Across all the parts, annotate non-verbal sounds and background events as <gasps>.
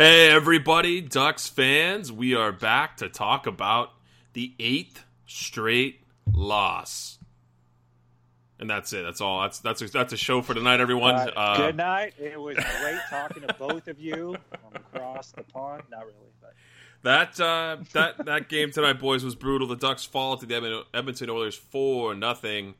Hey, everybody, Ducks fans. We are back to talk about the eighth straight loss. And that's it. That's all. That's that's a, that's a show for tonight, everyone. Uh, Uh, good night. It was great talking to both of you across the pond. Not really, but that uh, that that game tonight, boys, was brutal. The Ducks fall to the Edmonton Oilers four nothing,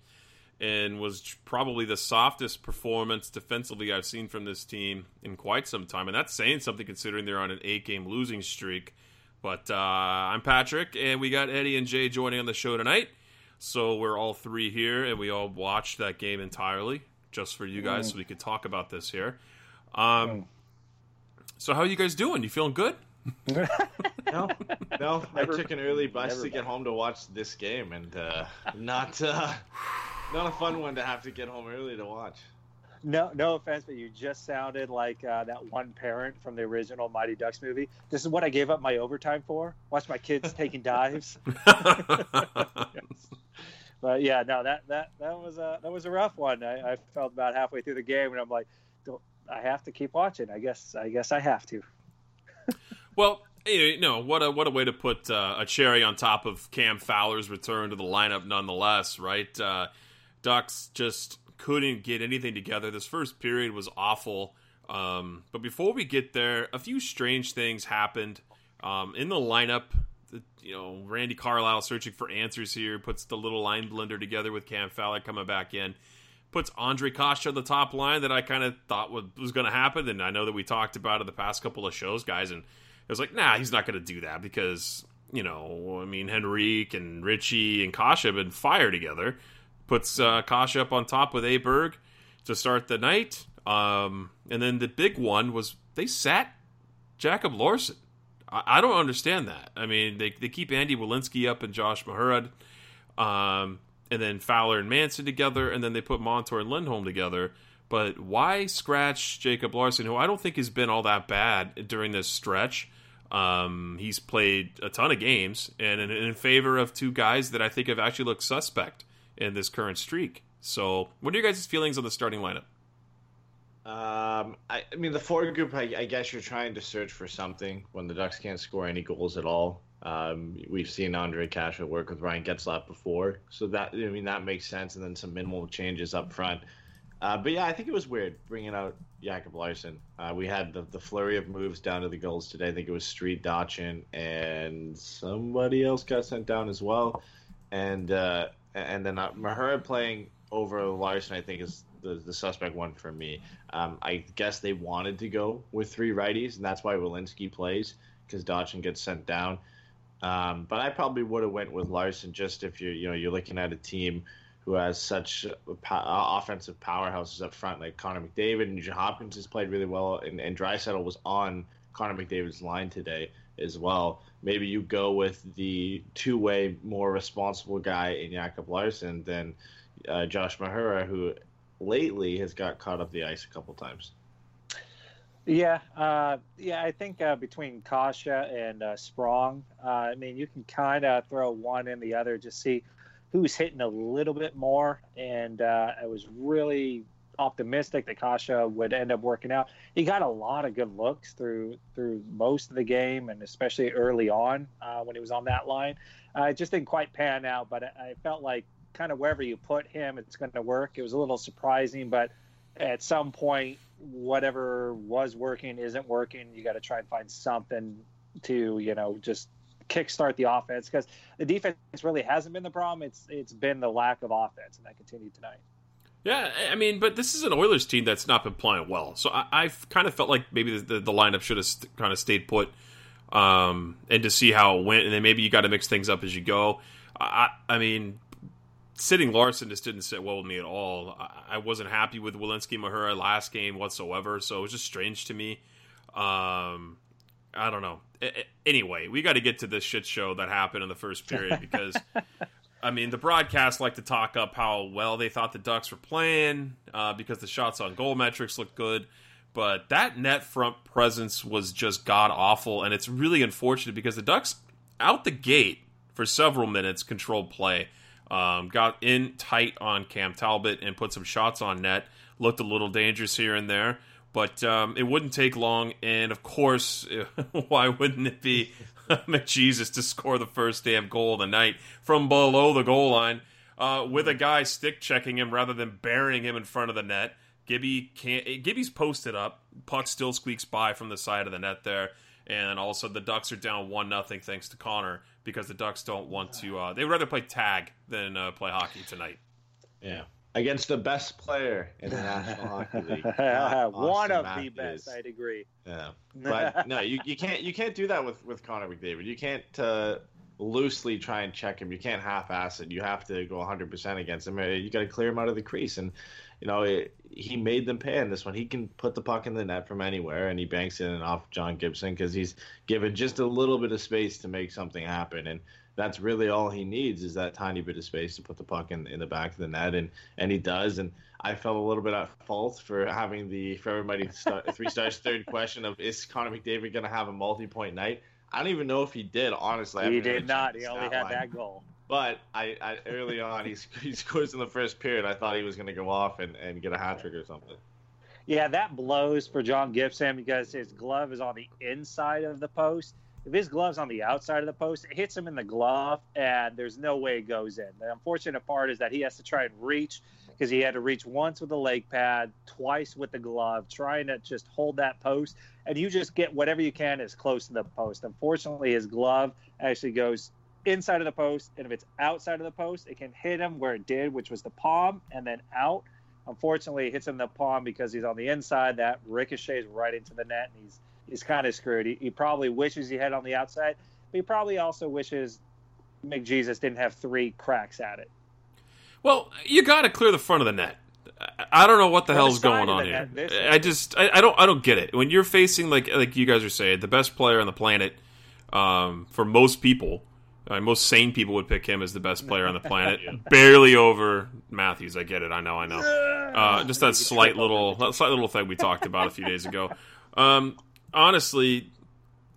and was probably the softest performance defensively I've seen from this team in quite some time. And that's saying something considering they're on an eight game losing streak. But uh, I'm Patrick, and we got Eddie and Jay joining on the show tonight. So we're all three here, and we all watched that game entirely just for you guys, so we could talk about this here. Um, so how are you guys doing? You feeling good? <laughs> No, no. I took an early bus never to get home to watch this game, and uh, not uh, not a fun one to have to get home early to watch. no, no offense, but you just sounded like uh, that one parent from the original Mighty Ducks movie. This is what I gave up my overtime for. Watch my kids <laughs> taking dives. <laughs> But yeah, no, that that that was a that was a rough one. I, I felt about halfway through the game, and I'm like, "Don't- I have to keep watching. I guess I guess I have to. <laughs> Well, you know what a what a way to put uh, a cherry on top of Cam Fowler's return to the lineup, nonetheless, right? Uh, Ducks just couldn't get anything together. This first period was awful. Um, but before we get there, a few strange things happened um, in the lineup. You know, Randy Carlyle searching for answers here puts the little line blender together with Cam Fowler coming back in puts Andre Kase on the top line that I kind of thought was, was going to happen. And I know that we talked about it the past couple of shows, guys. And it was like, nah, he's not going to do that because, you know, I mean, Henrique and Ritchie and Kase have been fire together. Puts uh, Kase up on top with Aberg to start the night. Um, and then the big one was they sat Jacob Larsson. I, I don't understand that. I mean, they, they keep Andy Welinski up and Josh Mahurad. Um, and then Fowler and Manson together, and then they put Montour and Lindholm together. But why scratch Jacob Larsson, who I don't think has been all that bad during this stretch? Um, he's played a ton of games, and in, in favor of two guys that I think have actually looked suspect in this current streak. So, what are your guys' feelings on the starting lineup? Um, I, I mean, the forward group. I, I guess you're trying to search for something when the Ducks can't score any Gulls at all. Um, we've seen Andre Kase work with Ryan Getzlaf before, so that I mean that makes sense. And then some minimal changes up front. Uh, but yeah, I think it was weird bringing out Jacob Larsson. Uh, we had the, the flurry of moves down to the goals today. I think it was Street Dotchin and somebody else got sent down as well. And uh, and then uh, playing over Larsson, I think, is the, the suspect one for me. Um, I guess they wanted to go with three righties, and that's why Welinski plays because Dotchin gets sent down. Um, but I probably would have went with Larsson just if you're you know you're looking at a team who has such po- offensive powerhouses up front like Connor McDavid and Hopkins has played really well, and, and Draisaitl was on Connor McDavid's line today as well. Maybe you go with the two-way, more responsible guy in Jacob Larsson than uh, Josh Mahura, who lately has got caught up the ice a couple times. Yeah, uh, yeah. I think uh, between Kase and uh, Sprong, uh, I mean, you can kind of throw one in the other, just see who's hitting a little bit more. And uh, I was really optimistic that Kase would end up working out. He got a lot of good looks through through most of the game, and especially early on uh, when he was on that line. Uh, it just didn't quite pan out, but I, felt like kind of wherever you put him, it's going to work. It was a little surprising, but at some point, whatever was working isn't working. You got to try and find something to you know just kickstart the offense because the defense really hasn't been the problem. It's it's been the lack of offense, and that continued tonight. Yeah, I mean, but this is an Oilers team that's not been playing well. So I, I've kind of felt like maybe the, the, the lineup should have st- kind of stayed put um, and to see how it went. And then maybe you got to mix things up as you go. I, I mean, sitting Larsson just didn't sit well with me at all. I, I wasn't happy with Welinski Mahura last game whatsoever. So it was just strange to me. Um, I don't know. Anyway, we got to get to this shit show that happened in the first period because. <laughs> I mean, the broadcast like to talk up how well they thought the Ducks were playing uh, because the shots on goal metrics looked good. But that net front presence was just god awful, and it's really unfortunate because the Ducks out the gate for several minutes controlled play, um, got in tight on Cam Talbot and put some shots on net. Looked a little dangerous here and there, but um, it wouldn't take long. And of course, <laughs> why wouldn't it be <laughs> McJesus to score the first damn goal of the night from below the goal line uh, with a guy stick checking him rather than burying him in front of the net. Gibby can't. Gibby's posted up. Puck still squeaks by from the side of the net there, and all of a sudden the Ducks are down one nothing thanks to Connor because the Ducks don't want to. Uh, they would rather play tag than uh, play hockey tonight. Yeah. Against the best player in the National Hockey <laughs> League. <laughs> One of Matthews. the best, I'd agree. Yeah, <laughs> but no, you, you can't you can't do that with with Connor McDavid. You can't uh, loosely try and check him. You can't half-ass it. You have to go 100 percent against him. Uh, You got to clear him out of the crease, and you know it, he made them pay in this one. He can put the puck in the net from anywhere, and he banks it in off John Gibson because he's given just a little bit of space to make something happen, and that's really all he needs is that tiny bit of space to put the puck in, in the back of the net, and and he does. And I felt a little bit at fault for having the for everybody star, three stars <laughs> third question of is Connor McDavid going to have a multi-point night? I don't even know if he did. Honestly, He did not. He only had line. that goal. But I, I early on he he scores in the first period. I thought he was going to go off and, and get a hat trick or something. Yeah, that blows for John Gibson because his glove is on the inside of the post. If his glove's on the outside of the post, it hits him in the glove, and there's no way it goes in. The unfortunate part is that he has to try and reach because he had to reach once with the leg pad, twice with the glove, trying to just hold that post. And you just get whatever you can as close to the post. Unfortunately, his glove actually goes inside of the post, and if it's outside of the post, it can hit him where it did, which was the palm, and then out. Unfortunately, it hits him the palm because he's on the inside. That ricochets right into the net, and he's he's kind of screwed. He, he probably wishes he had on the outside, but he probably also wishes McJesus didn't have three cracks at it. Well, you got to clear the front of the net. I- don't know what the Well, hell's the going on here. I just I, I don't I don't get it. When you're facing like like you guys are saying the best player on the planet, um, for most people, uh, most sane people would pick him as the best player on the planet, <laughs> barely over Matthews. I get it. I know. I know. Uh, just that slight little that slight little thing we talked about a few days ago. Um, honestly,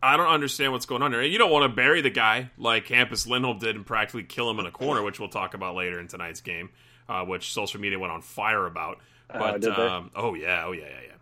I don't understand what's going on here. And you don't want to bury the guy like Hampus Lindholm did and practically kill him in a corner, which we'll talk about later in tonight's game, uh, which social media went on fire about. But did they? um, oh yeah, oh yeah, yeah, yeah.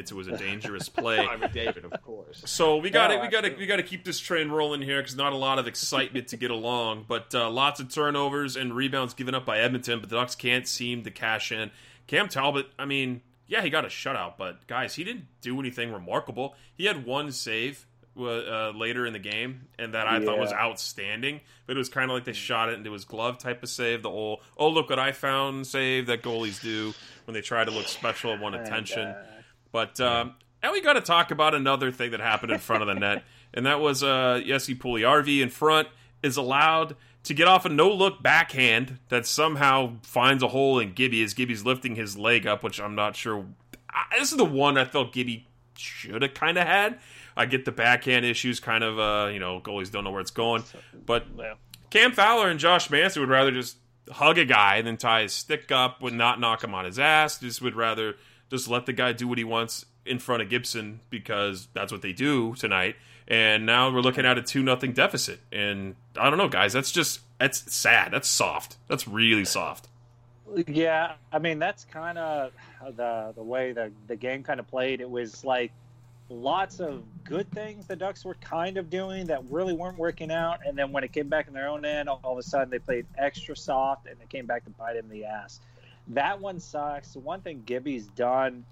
It was a dangerous <laughs> play. Connor McDavid, of course. So we got to No, we got to we got to keep this train rolling here because not a lot of excitement to get along, but uh, lots of turnovers and rebounds given up by Edmonton. But the Ducks can't seem to cash in. Cam Talbot, I mean, yeah, he got a shutout, but guys, he didn't do anything remarkable. He had one save uh, later in the game, and that I thought was outstanding. But it was kind of like they shot it into his glove type of save. The old oh look what I found save that goalies do when they try to look special and want attention. But um, and we got to talk about another thing that happened in front of the net, <laughs> and that was uh, Jesse Puljujärvi in front is allowed to get off a no look backhand that somehow finds a hole in Gibby as Gibby's lifting his leg up, which I'm not sure. I, this is the one I felt Gibby should have kind of had. I get the backhand issues, kind of, uh, you know, goalies don't know where it's going, but Yeah. Cam Fowler and Josh Manson would rather just hug a guy than tie his stick up, would not knock him on his ass. Just would rather just let the guy do what he wants in front of Gibson because that's what they do tonight. And now we're looking at a two nothing deficit. And I don't know, guys. That's just that's sad. That's soft. That's really soft. Yeah, I mean that's kind of the the way the the game kind of played, it was like lots of good things the Ducks were kind of doing that really weren't working out, and then when it came back in their own end, all of a sudden they played extra soft and it came back to bite him in the ass. That one sucks. The one thing Gibby's done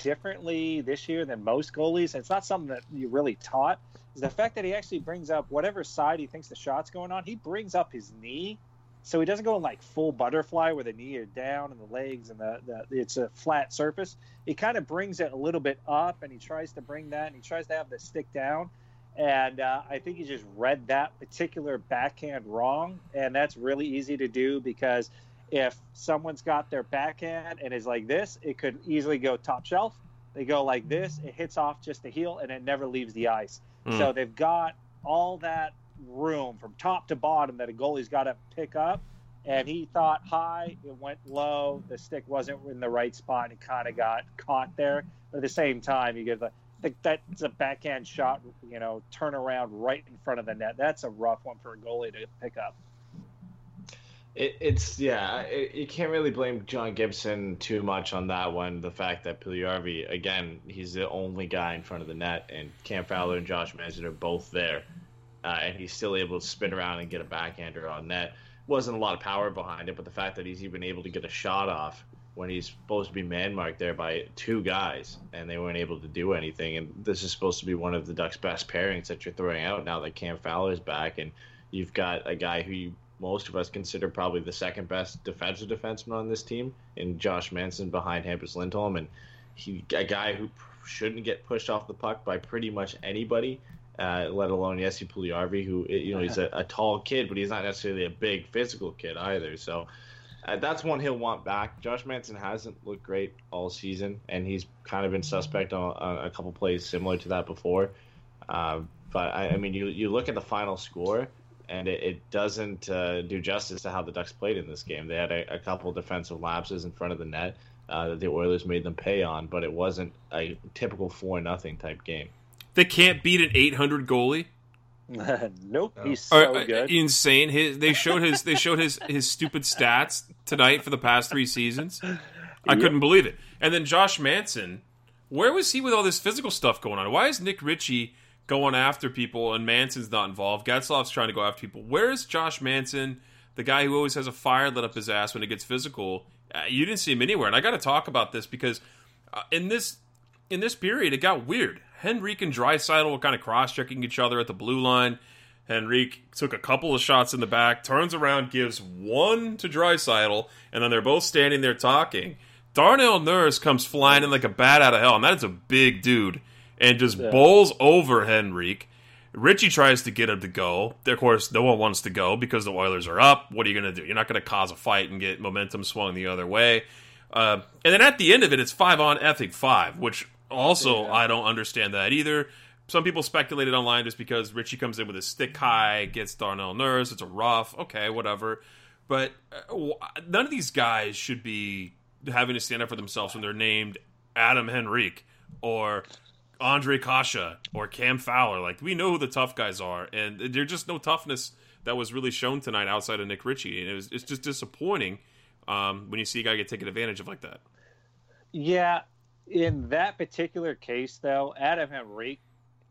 differently this year than most goalies, and it's not something that you really taught, is the fact that he actually brings up whatever side he thinks the shot's going on. He brings up his knee, so he doesn't go in like full butterfly where the knee is down and the legs and the, the it's a flat surface. He kind of brings it a little bit up, and he tries to bring that, and he tries to have the stick down. And uh, I think he just read that particular backhand wrong, and that's really easy to do because if someone's got their backhand and is like this, it could easily go top shelf. They go like this, it hits off just the heel, and it never leaves the ice. Mm. So they've got all that room from top to bottom that a goalie's got to pick up. And he thought high, it went low, the stick wasn't in the right spot, and it kind of got caught there. But at the same time, you get the think that's a backhand shot, you know, turn around right in front of the net. That's a rough one for a goalie to pick up. It, it's yeah, it, you can't really blame John Gibson too much on that one. The fact that Puljujärvi, again, he's the only guy in front of the net, and Cam Fowler and Josh Manson are both there, uh, and he's still able to spin around and get a backhander on net. Wasn't a lot of power behind it, but the fact that he's even able to get a shot off when he's supposed to be man marked there by two guys, and they weren't able to do anything. And this is supposed to be one of the Ducks' best pairings that you're throwing out now that Cam Fowler's back, and you've got a guy who you most of us consider probably the second best defensive defenseman on this team in Josh Manson behind Hampus Lindholm, and he a guy who shouldn't get pushed off the puck by pretty much anybody, uh, let alone Jesse Puljujärvi, who you know he's a, a, tall kid, but he's not necessarily a big physical kid either. So uh, that's one he'll want back. Josh Manson hasn't looked great all season, and he's kind of been suspect on, on a couple plays similar to that before. Uh, but I, I mean, you you look at the final score and it, it doesn't uh, do justice to how the Ducks played in this game. They had a, a couple defensive lapses in front of the net uh, that the Oilers made them pay on, but it wasn't a typical four nothing type game. They can't beat an 800 goalie. <laughs> nope, he's so Are- good. Insane. His they showed his they showed his his <laughs> stupid stats tonight for the past three seasons. I couldn't believe it. And then Josh Manson, where was he with all this physical stuff going on? Why is Nick Ritchie going after people and Manson's not involved? Getzlaf's trying to go after people. Where is Josh Manson, the guy who always has a fire lit up his ass when it gets physical? Uh, you didn't see him anywhere. And I got to talk about this because uh, in this in this period, it got weird. Henrique and Draisaitl were kind of cross checking each other at the blue line. Henrique took a couple of shots in the back, turns around, gives one to Draisaitl, and then they're both standing there talking. Darnell Nurse comes flying in like a bat out of hell, and that is a big dude, and just bowls over Henrique. Ritchie tries to get him to go. Of course, no one wants to go because the Oilers are up. What are you going to do? You're not going to cause a fight and get momentum swung the other way. Uh, and then at the end of it, it's five on effing five, which also I don't understand that either. Some people speculated online just because Ritchie comes in with his stick high, gets Darnell Nurse. It's a rough, okay, whatever. But uh, none of these guys should be having to stand up for themselves when they're named Adam Henrique or Andre Kase or Cam Fowler. Like we know who the tough guys are, and there's just no toughness that was really shown tonight outside of Nick Ritchie, and it was it's just disappointing um, when you see a guy get taken advantage of like that. Yeah, in that particular case, though, Adam Henrique,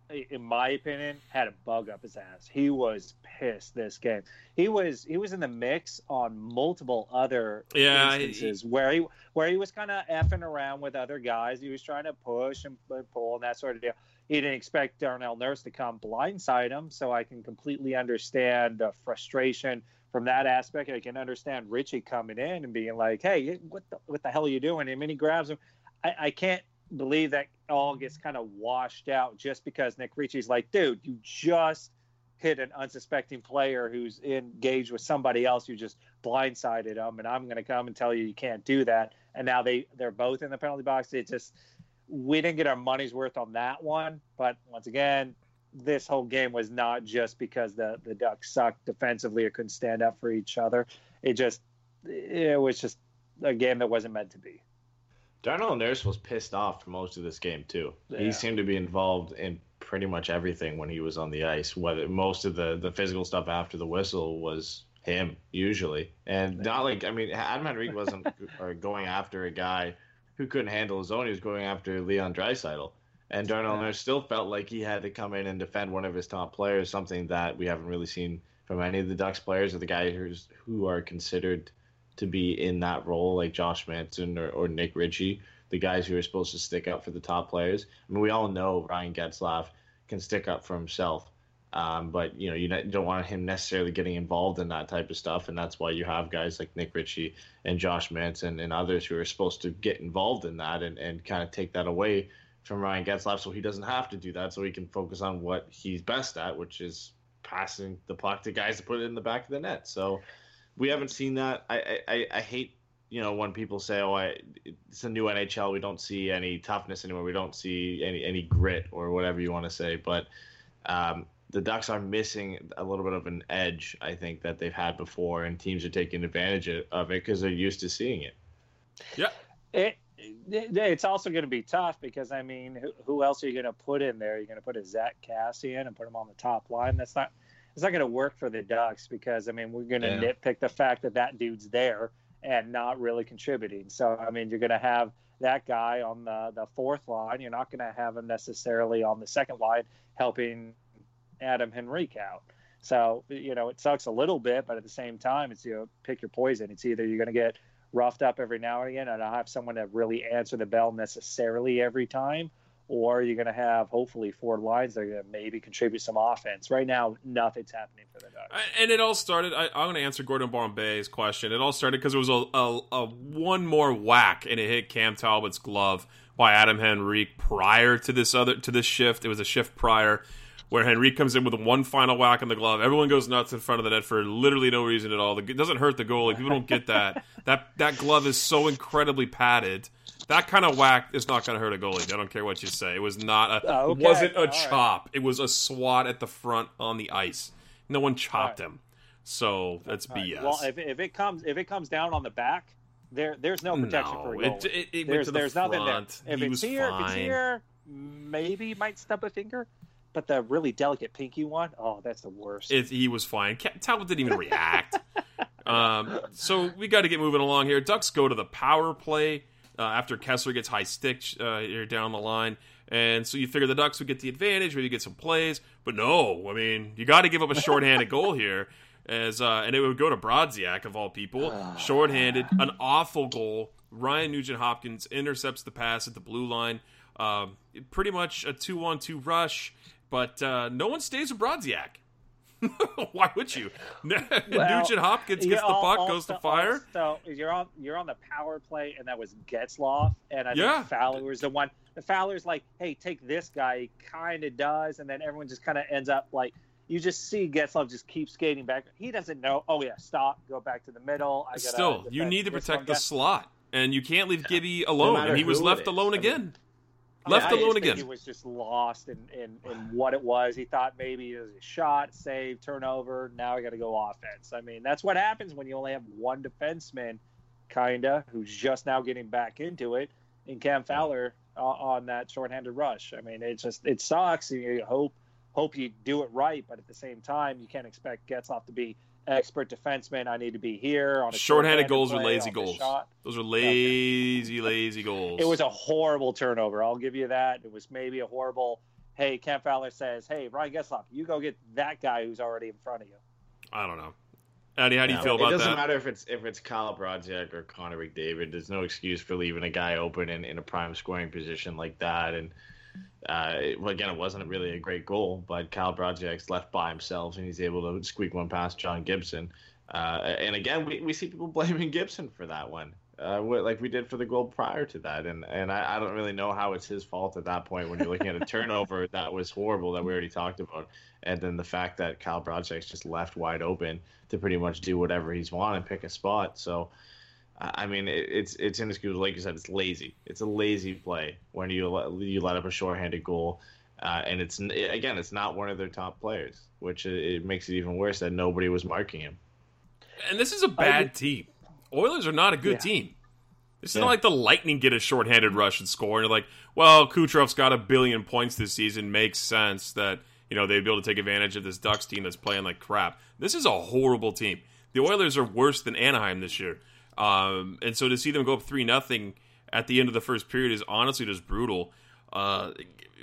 in my opinion, had a bug up his ass. He was pissed this game. He was he was in the mix on multiple other Yeah, instances where he where he was kind of effing around with other guys. He was trying to push and pull and that sort of deal. He didn't expect Darnell Nurse to come blindside him, so I can completely understand the frustration from that aspect. I can understand Ritchie coming in and being like, "Hey, what the what the hell are you doing?" And then he grabs him. I, I can't believe that all gets kind of washed out just because Nick Ritchie's like, dude, you just hit an unsuspecting player who's engaged with somebody else. You just blindsided them, and I'm going to come and tell you you can't do that. And now they they're both in the penalty box. It just we didn't get our money's worth on that one. But once again, this whole game was not just because the the Ducks sucked defensively or couldn't stand up for each other. It just it was just a game that wasn't meant to be. Darnell Nurse was pissed off for most of this game too. Yeah. He seemed to be involved in pretty much everything when he was on the ice. Whether most of the the physical stuff after the whistle was him usually, and not like I mean Adam Henrique wasn't <laughs> going after a guy who couldn't handle his own. He was going after Leon Draisaitl. And Darnell Yeah. Nurse still felt like he had to come in and defend one of his top players, something that we haven't really seen from any of the Ducks players or the guys who are considered to be in that role, like Josh Manson or, or Nick Ritchie, the guys who are supposed to stick up for the top players. I mean, we all know Ryan Getzlaf can stick up for himself. Um, but you know you don't want him necessarily getting involved in that type of stuff, and that's why you have guys like Nick Ritchie and Josh Manson and others who are supposed to get involved in that and, and kind of take that away from Ryan Getzlaf, so he doesn't have to do that, so he can focus on what he's best at, which is passing the puck to guys to put it in the back of the net. So we haven't seen that. I I, I hate you know when people say, "Oh, I, it's a new NHL. We don't see any toughness anymore. We don't see any any grit or whatever you want to say." But um, the Ducks are missing a little bit of an edge, I think, that they've had before, and teams are taking advantage of it because they're used to seeing it. Yeah. It, it it's also going to be tough because I mean, who, who else are you going to put in there? You're going to put a Zack Kassian and put him on the top line. That's not it's not going to work for the Ducks because I mean we're going to Yeah. nitpick the fact that that dude's there and not really contributing. So I mean you're going to have that guy on the the fourth line. You're not going to have him necessarily on the second line helping Adam Henrique out. So you know it sucks a little bit, but at the same time, it's you know pick your poison. It's either you're going to get roughed up every now and again, and I'll have someone that really answer the bell necessarily every time, or you're going to have hopefully four lines that are going to maybe contribute some offense. Right now, nothing's happening for the Ducks. And it all started. I, I'm going to answer Gordon Bombay's question. It all started because there was a, a, a one more whack, and it hit Cam Talbot's glove by Adam Henrique prior to this other to this shift. It was a shift prior where Henrique comes in with one final whack on the glove. Everyone goes nuts in front of the net for literally no reason at all. It doesn't hurt the goalie. People don't get that. <laughs> that that glove is so incredibly padded. That kind of whack is not going to hurt a goalie. I don't care what you say. It was not a. Oh, okay. wasn't a All right. chop. It was a swat at the front on the ice. No one chopped him. So that's All right. BS. Well, if, if it comes if it comes down on the back, there there's no protection no, for a goalie. it, it went there's the there's front. nothing there. If he it's here, fine. if it's here, maybe might stub a finger, but the really delicate pinky one, oh, that's the worst. It, he was fine. Talbot didn't even react. <laughs> um, so we got to get moving along here. Ducks go to the power play uh, after Kesler gets high stick uh, here down the line. And so you figure the Ducks would get the advantage, maybe get some plays. But no, I mean, you got to give up a shorthanded goal here. As uh, And it would go to Brodziak, of all people. Shorthanded, an awful goal. Ryan Nugent Hopkins intercepts the pass at the blue line. Um, pretty much a 2 1 2 rush, but uh, no one stays with Brodziak. <laughs> Why would you? <laughs> Nugent Hopkins gets the puck, goes to fire. So you're on you're on the power play, and that was Getzlaf, and I Yeah. think Fowler was the one. The Fowler's like, hey, take this guy. He kind of does, and then everyone just kind of ends up like. You just see Getzlaf just keep skating back. He doesn't know. Oh yeah, stop. Go back to the middle. I gotta Still, you need to protect the guy. slot, and you can't leave Gibby alone. matter and he was left is. alone I again. Mean, left just alone again. He was just lost in, in, in what it was. He thought maybe it was a shot, save, turnover. Now I got to go offense. I mean, that's what happens when you only have one defenseman, kinda, who's just now getting back into it. And Cam Fowler uh, on that shorthanded rush. I mean, it just it sucks. You hope hope you do it right, but at the same time, you can't expect Getzlaf to be expert defenseman. I need to be here on a Shorthanded goals are lazy goals. shot. Those are lazy, lazy goals. It was a horrible turnover. I'll give you that. It was maybe a horrible. Hey, Cam Fowler says, "Hey, Ryan Getzlaf, you go get that guy who's already in front of you." I don't know. Eddie, how do you Yeah, feel about that? it doesn't that? matter if it's if it's Kyle Brodziak or Connor McDavid. There's no excuse for leaving a guy open in, in a prime scoring position like that. And uh, it- well, again, it wasn't really a great goal, but Kyle Brodziak's left by himself and he's able to squeak one past John Gibson. Uh, and again, we, we see people <laughs> blaming Gibson for that one, uh, like we did for the goal prior to that. And and I, I don't really know how it's his fault at that point when you're looking at a <laughs> turnover that was horrible that we already talked about, and then the fact that Kyle Brodziak's just left wide open to pretty much do whatever he's want and pick a spot. So. I I mean, it, it's it's inexcusable. Like you said, it's lazy. It's a lazy play when you let, you let up a shorthanded goal, uh, and it's again, it's not one of their top players, which it, it makes it even worse that nobody was marking him. And this is a bad team. Oilers are not a good Yeah. team. It's Yeah. not like the Lightning get a shorthanded rush and score, and you're like, well, Kucherov's got a billion points this season. Makes sense that you know they'd be able to take advantage of this Ducks team that's playing like crap. This is a horrible team. The Oilers are worse than Anaheim this year, um, and so to see them go up three nothing at the end of the first period is honestly just brutal. Uh,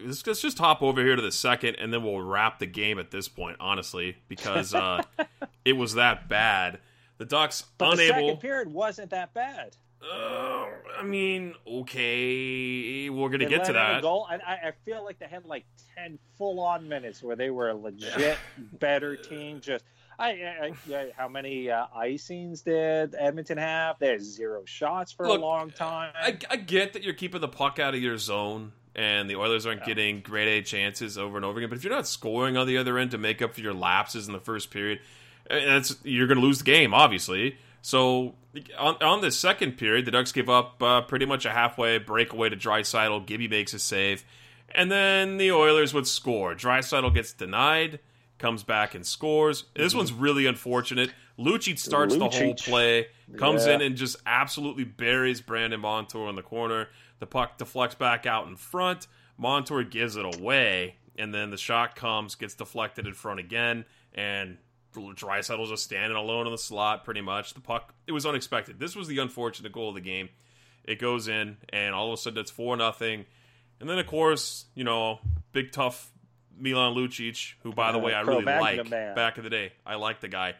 let's, let's just hop over here to the second, and then we'll wrap the game at this point, honestly, because uh, <laughs> it was that bad. The Ducks But the second period wasn't that bad. Uh, I mean, okay, we're gonna They get to let in a that. Goal. I, I I feel like they had like ten full-on minutes where they were a legit <sighs> better team. Just I, I, I how many uh, icings did Edmonton have? Had zero shots for Look, a long time. I, I get that you're keeping the puck out of your zone, and the Oilers aren't getting grade A chances over and over again. But if you're not scoring on the other end to make up for your lapses in the first period, uh, that's you're going to lose the game, obviously. So on, on the second period, the Ducks give up uh, pretty much a halfway breakaway to Draisaitl. Gibby makes a save, and then the Oilers would score. Draisaitl gets denied, comes back and scores. This mm-hmm. one's really unfortunate. Lucic starts the whole play, comes Yeah. in and just absolutely buries Brandon Montour in the corner. The puck deflects back out in front. Montour gives it away, and then the shot comes, gets deflected in front again, and Draisaitl's just standing alone in the slot pretty much. The puck, it was unexpected. This was the unfortunate goal of the game. It goes in, and all of a sudden it's 4 nothing. And then, of course, you know, big tough Milan Lucic, who, by the Uh, way, I really like man. back in the day. I like the guy.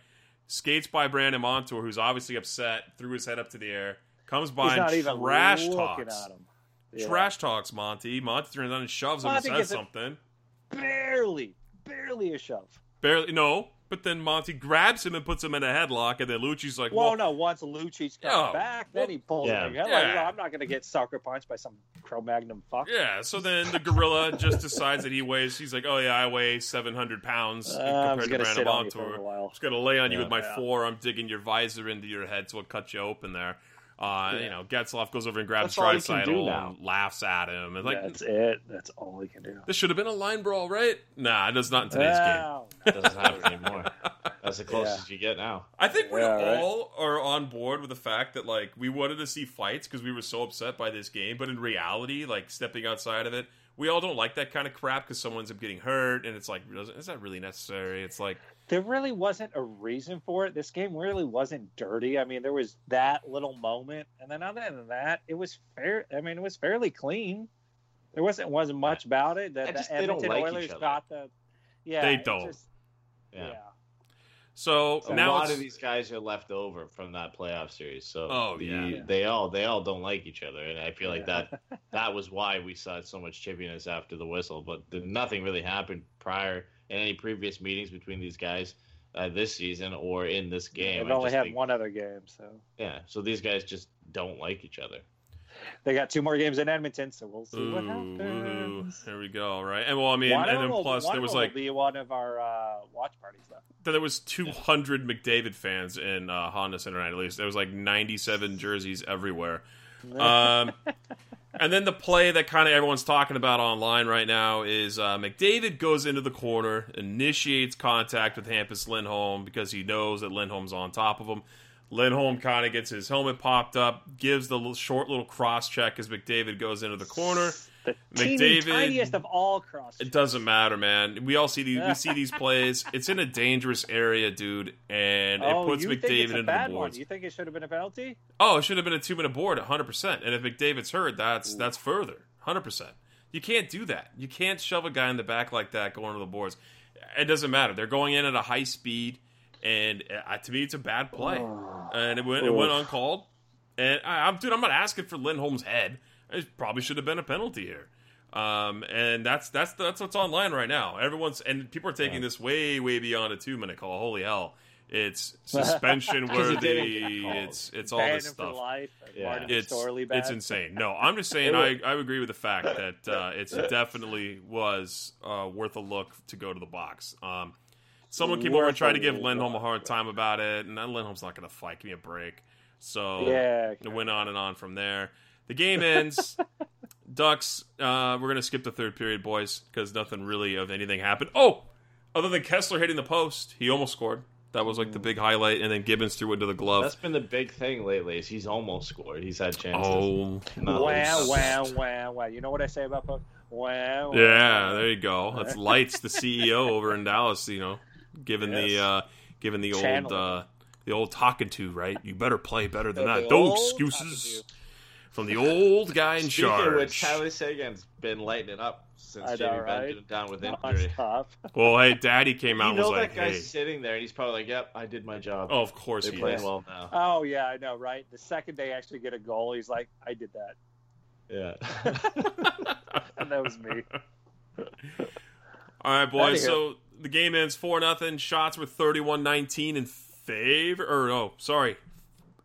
Skates by Brandon Montour, who's obviously upset, threw his head up to the air, comes by He's and not trash talks. at him. Yeah. Trash talks, Monty. Monty turns on and shoves him and says something. barely, barely a shove. Barely, no. But then Monty grabs him and puts him in a headlock, and then Lucci's like, Well, well, no. Once Lucic comes Oh, back, well, then he pulls yeah. him again. Yeah. Like, "No, I'm not going to get sucker punched by some Cro-Magnon fuck. Yeah, so then the gorilla just decides that he weighs. He's like, "Oh yeah, I weigh 700 pounds Uh, compared to gonna Brandon sit on you for a Montour. little while." Just gonna lay on you with my Yeah. forearm, digging your visor into your head, so it cuts you open there." Uh, Yeah. You know, Getzlaf goes over and grabs That's all he can do Draisaitl now. and laughs at him, and like, That's it. That's all he can do. this should have been a line brawl, right? Nah, it does not in today's game. No. doesn't happen anymore. That's the <laughs> closest Yeah. you get now. I think we Yeah, right. all are on board with the fact that like we wanted to see fights because we were so upset by this game, but in reality, like stepping outside of it, we all don't like that kind of crap because someone ends up getting hurt, and it's like, is that really necessary? It's like, There really wasn't a reason for it. This game really wasn't dirty. I mean, there was that little moment, and then other than that, it was fair. I mean, it was fairly clean. There wasn't wasn't much about it. The, I the just- they don't Edmonton like each Oilers other. got the. Yeah, They don't. just- Yeah. yeah. so A now a lot it's, of these guys are left over from that playoff series, so Oh, the- yeah. they all they all don't like each other, and I feel like Yeah. that <laughs> that was why we saw so much chippiness after the whistle. But the, nothing really happened prior in any previous meetings between these guys uh, this season or in this game. They've I only had think- one other game, so Yeah, so these guys just don't like each other. they got two more games in Edmonton. So we'll see Ooh, what woohoo. happens. Here we go, right? And well, I mean, One and then will- plus one there was like be one of our uh, watch parties though. then there was 200 McDavid fans in uh, Honda Center night. At least there was like 97 jerseys everywhere. <laughs> Um, and then the play that kind of everyone's talking about online right now is uh, McDavid goes into the corner, initiates contact with Hampus Lindholm because he knows that Lindholm's on top of him. Lindholm kind of gets his helmet popped up, gives the short little cross check as McDavid goes into the corner. The McDavid- tiniest of all cross. It doesn't matter, man. We all see these. We see these <laughs> plays. It's in a dangerous area, dude, and oh, it puts McDavid it's a into bad the one? boards. You think it should have been a penalty? Oh, it should have been a two minute board, hundred percent. And if McDavid's hurt, that's that's further, hundred percent. You can't do that. You can't shove a guy in the back like that going to the boards. It doesn't matter. They're going in at a high speed, and uh, to me, it's a bad play, <sighs> and it went it went uncalled. And I, I'm dude, I'm not asking for Lindholm's head. It probably should have been a penalty here. Um, and that's that's that's what's online right now. Everyone's and people are taking this way way beyond a two minute call. Holy hell! It's <laughs> suspension worthy. It's it's all this stuff life. Yeah. It's it's insane. No, <laughs> I'm just saying I, I agree with the fact that uh, <laughs> it's definitely was uh, worth a look to go to the box. Um, someone came over and tried to give. Lindholm a hard time about it, and Lindholm's not going to fight. Give me a break. So Yeah. it went on and on from there. The game ends. <laughs> Ducks. Uh, we're going to skip the third period, boys, because nothing really of anything happened. Oh, other than Kesler hitting the post, he almost scored. That was like the big highlight, and then Gibbons threw it into the glove. That's been the big thing lately. Is he's almost scored. He's had chances. oh, No, Wow, he's- wow, wow, wow. You know what I say about post? Wow. wow. Yeah, there you go. That's Lites, the CEO over in Dallas. You know, given the Yes. uh, given the old uh, the old talking to right. You better play better than The that. No old excuses. Talking from the old guy in Speaking of which, charge. Tyler Seguin's been lighting it up since I know, Jamie right? Benn down with injury. Nonstop. <laughs> Well, hey, Daddy came out You and know was that like, guy's "Hey." sitting there, and he's probably like, "Yep, I did my job." Oh, of course They're he playing is. well now. Oh yeah, I know, right? The second they actually get a goal, he's like, "I did that," Yeah. <laughs> and that was me. All right, boys. So the game ends four nothing. Shots were 31-19 in favor. Or no, sorry.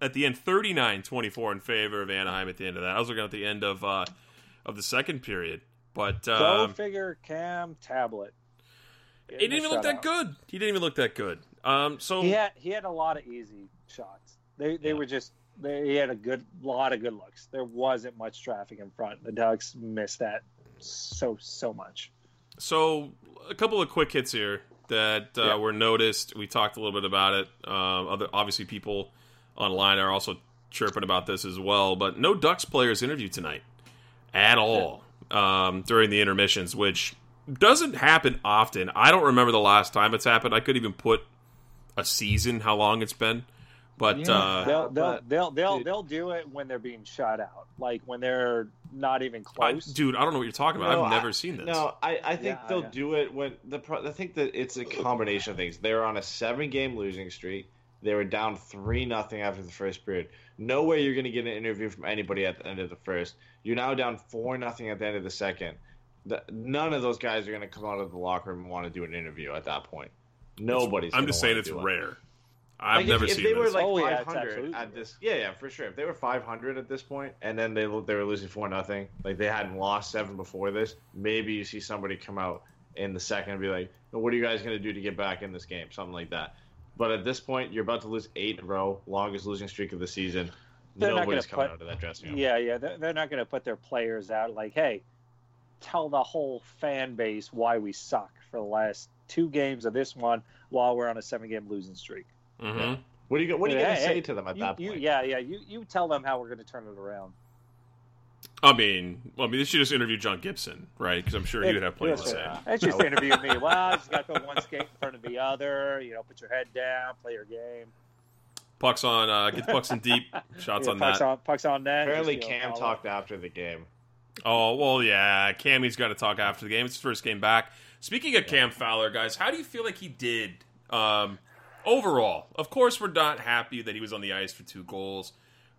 At the end, 39-24 in favor of Anaheim. At the end of that, I was looking at the end of uh, of the second period, but Go um, figure, Cam Talbot. he didn't even look that good. He didn't even look that good. Um, so He had he had a lot of easy shots. They they Yeah. were just they, he had a good lot of good looks. There wasn't much traffic in front. The Ducks missed that so so much. So a couple of quick hits here that uh, Yeah. were noticed. We talked a little bit about it. Um, other obviously people online are also chirping about this as well. But no Ducks players interviewed tonight at all um, during the intermissions, which doesn't happen often. I don't remember the last time it's happened. I could even put a season how long it's been. But Yeah. uh, They'll they'll but- they'll they'll dude- they'll do it when they're being shut out, like when they're not even I, close. dude, I don't know what you're talking about. No, I've I- never seen this. No, I, I think Yeah, they'll yeah. do it when the. Pro- I think that it's a combination of things. They're on a seven-game losing streak. They were down three nothing after the first period. No way you're going to get an interview from anybody at the end of the first. You're now down four nothing at the end of the second. The, none of those guys are going to come out of the locker room and want to do an interview at that point. Nobody's. I'm just saying it's do it. rare. I've Like, never if, seen if they were like Oh, yeah, 500 absolutely at this, yeah, yeah, for sure. If they were 500 at this point, and then they they were losing four nothing, like they hadn't lost seven before this, maybe you see somebody come out in the second and be like, well, "What are you guys going to do to get back in this game?" Something like that. But at this point, you're about to lose eight in a row, longest losing streak of the season. They're not Nobody's gonna coming put- out of that dressing room. Yeah, yeah, they're, they're not going to put their players out like, hey, tell the whole fan base why we suck for the last two games of this one while we're on a seven-game losing streak. hmm What are you go- What are you Hey, going to hey, say to them at You, that you, point? yeah, yeah, you you tell them how we're going to turn it around. I mean, well, I mean, they should just interview John Gibson, right? Because I'm sure he would have plenty to say. It's just interview me. <laughs> Well, just got to put one skate in front of the other. You know, put your head down, play your game. Pucks on, uh, get the pucks in deep. <laughs> Shots Yeah, on pucks that. on pucks on net. Apparently, just, you know, Cam Fowler. talked after the game. Oh well, yeah. Cammy's got to talk after the game. It's his first game back. Speaking of Cam Fowler, guys, how do you feel like he did um, overall? Of course, we're not happy that he was on the ice for two goals.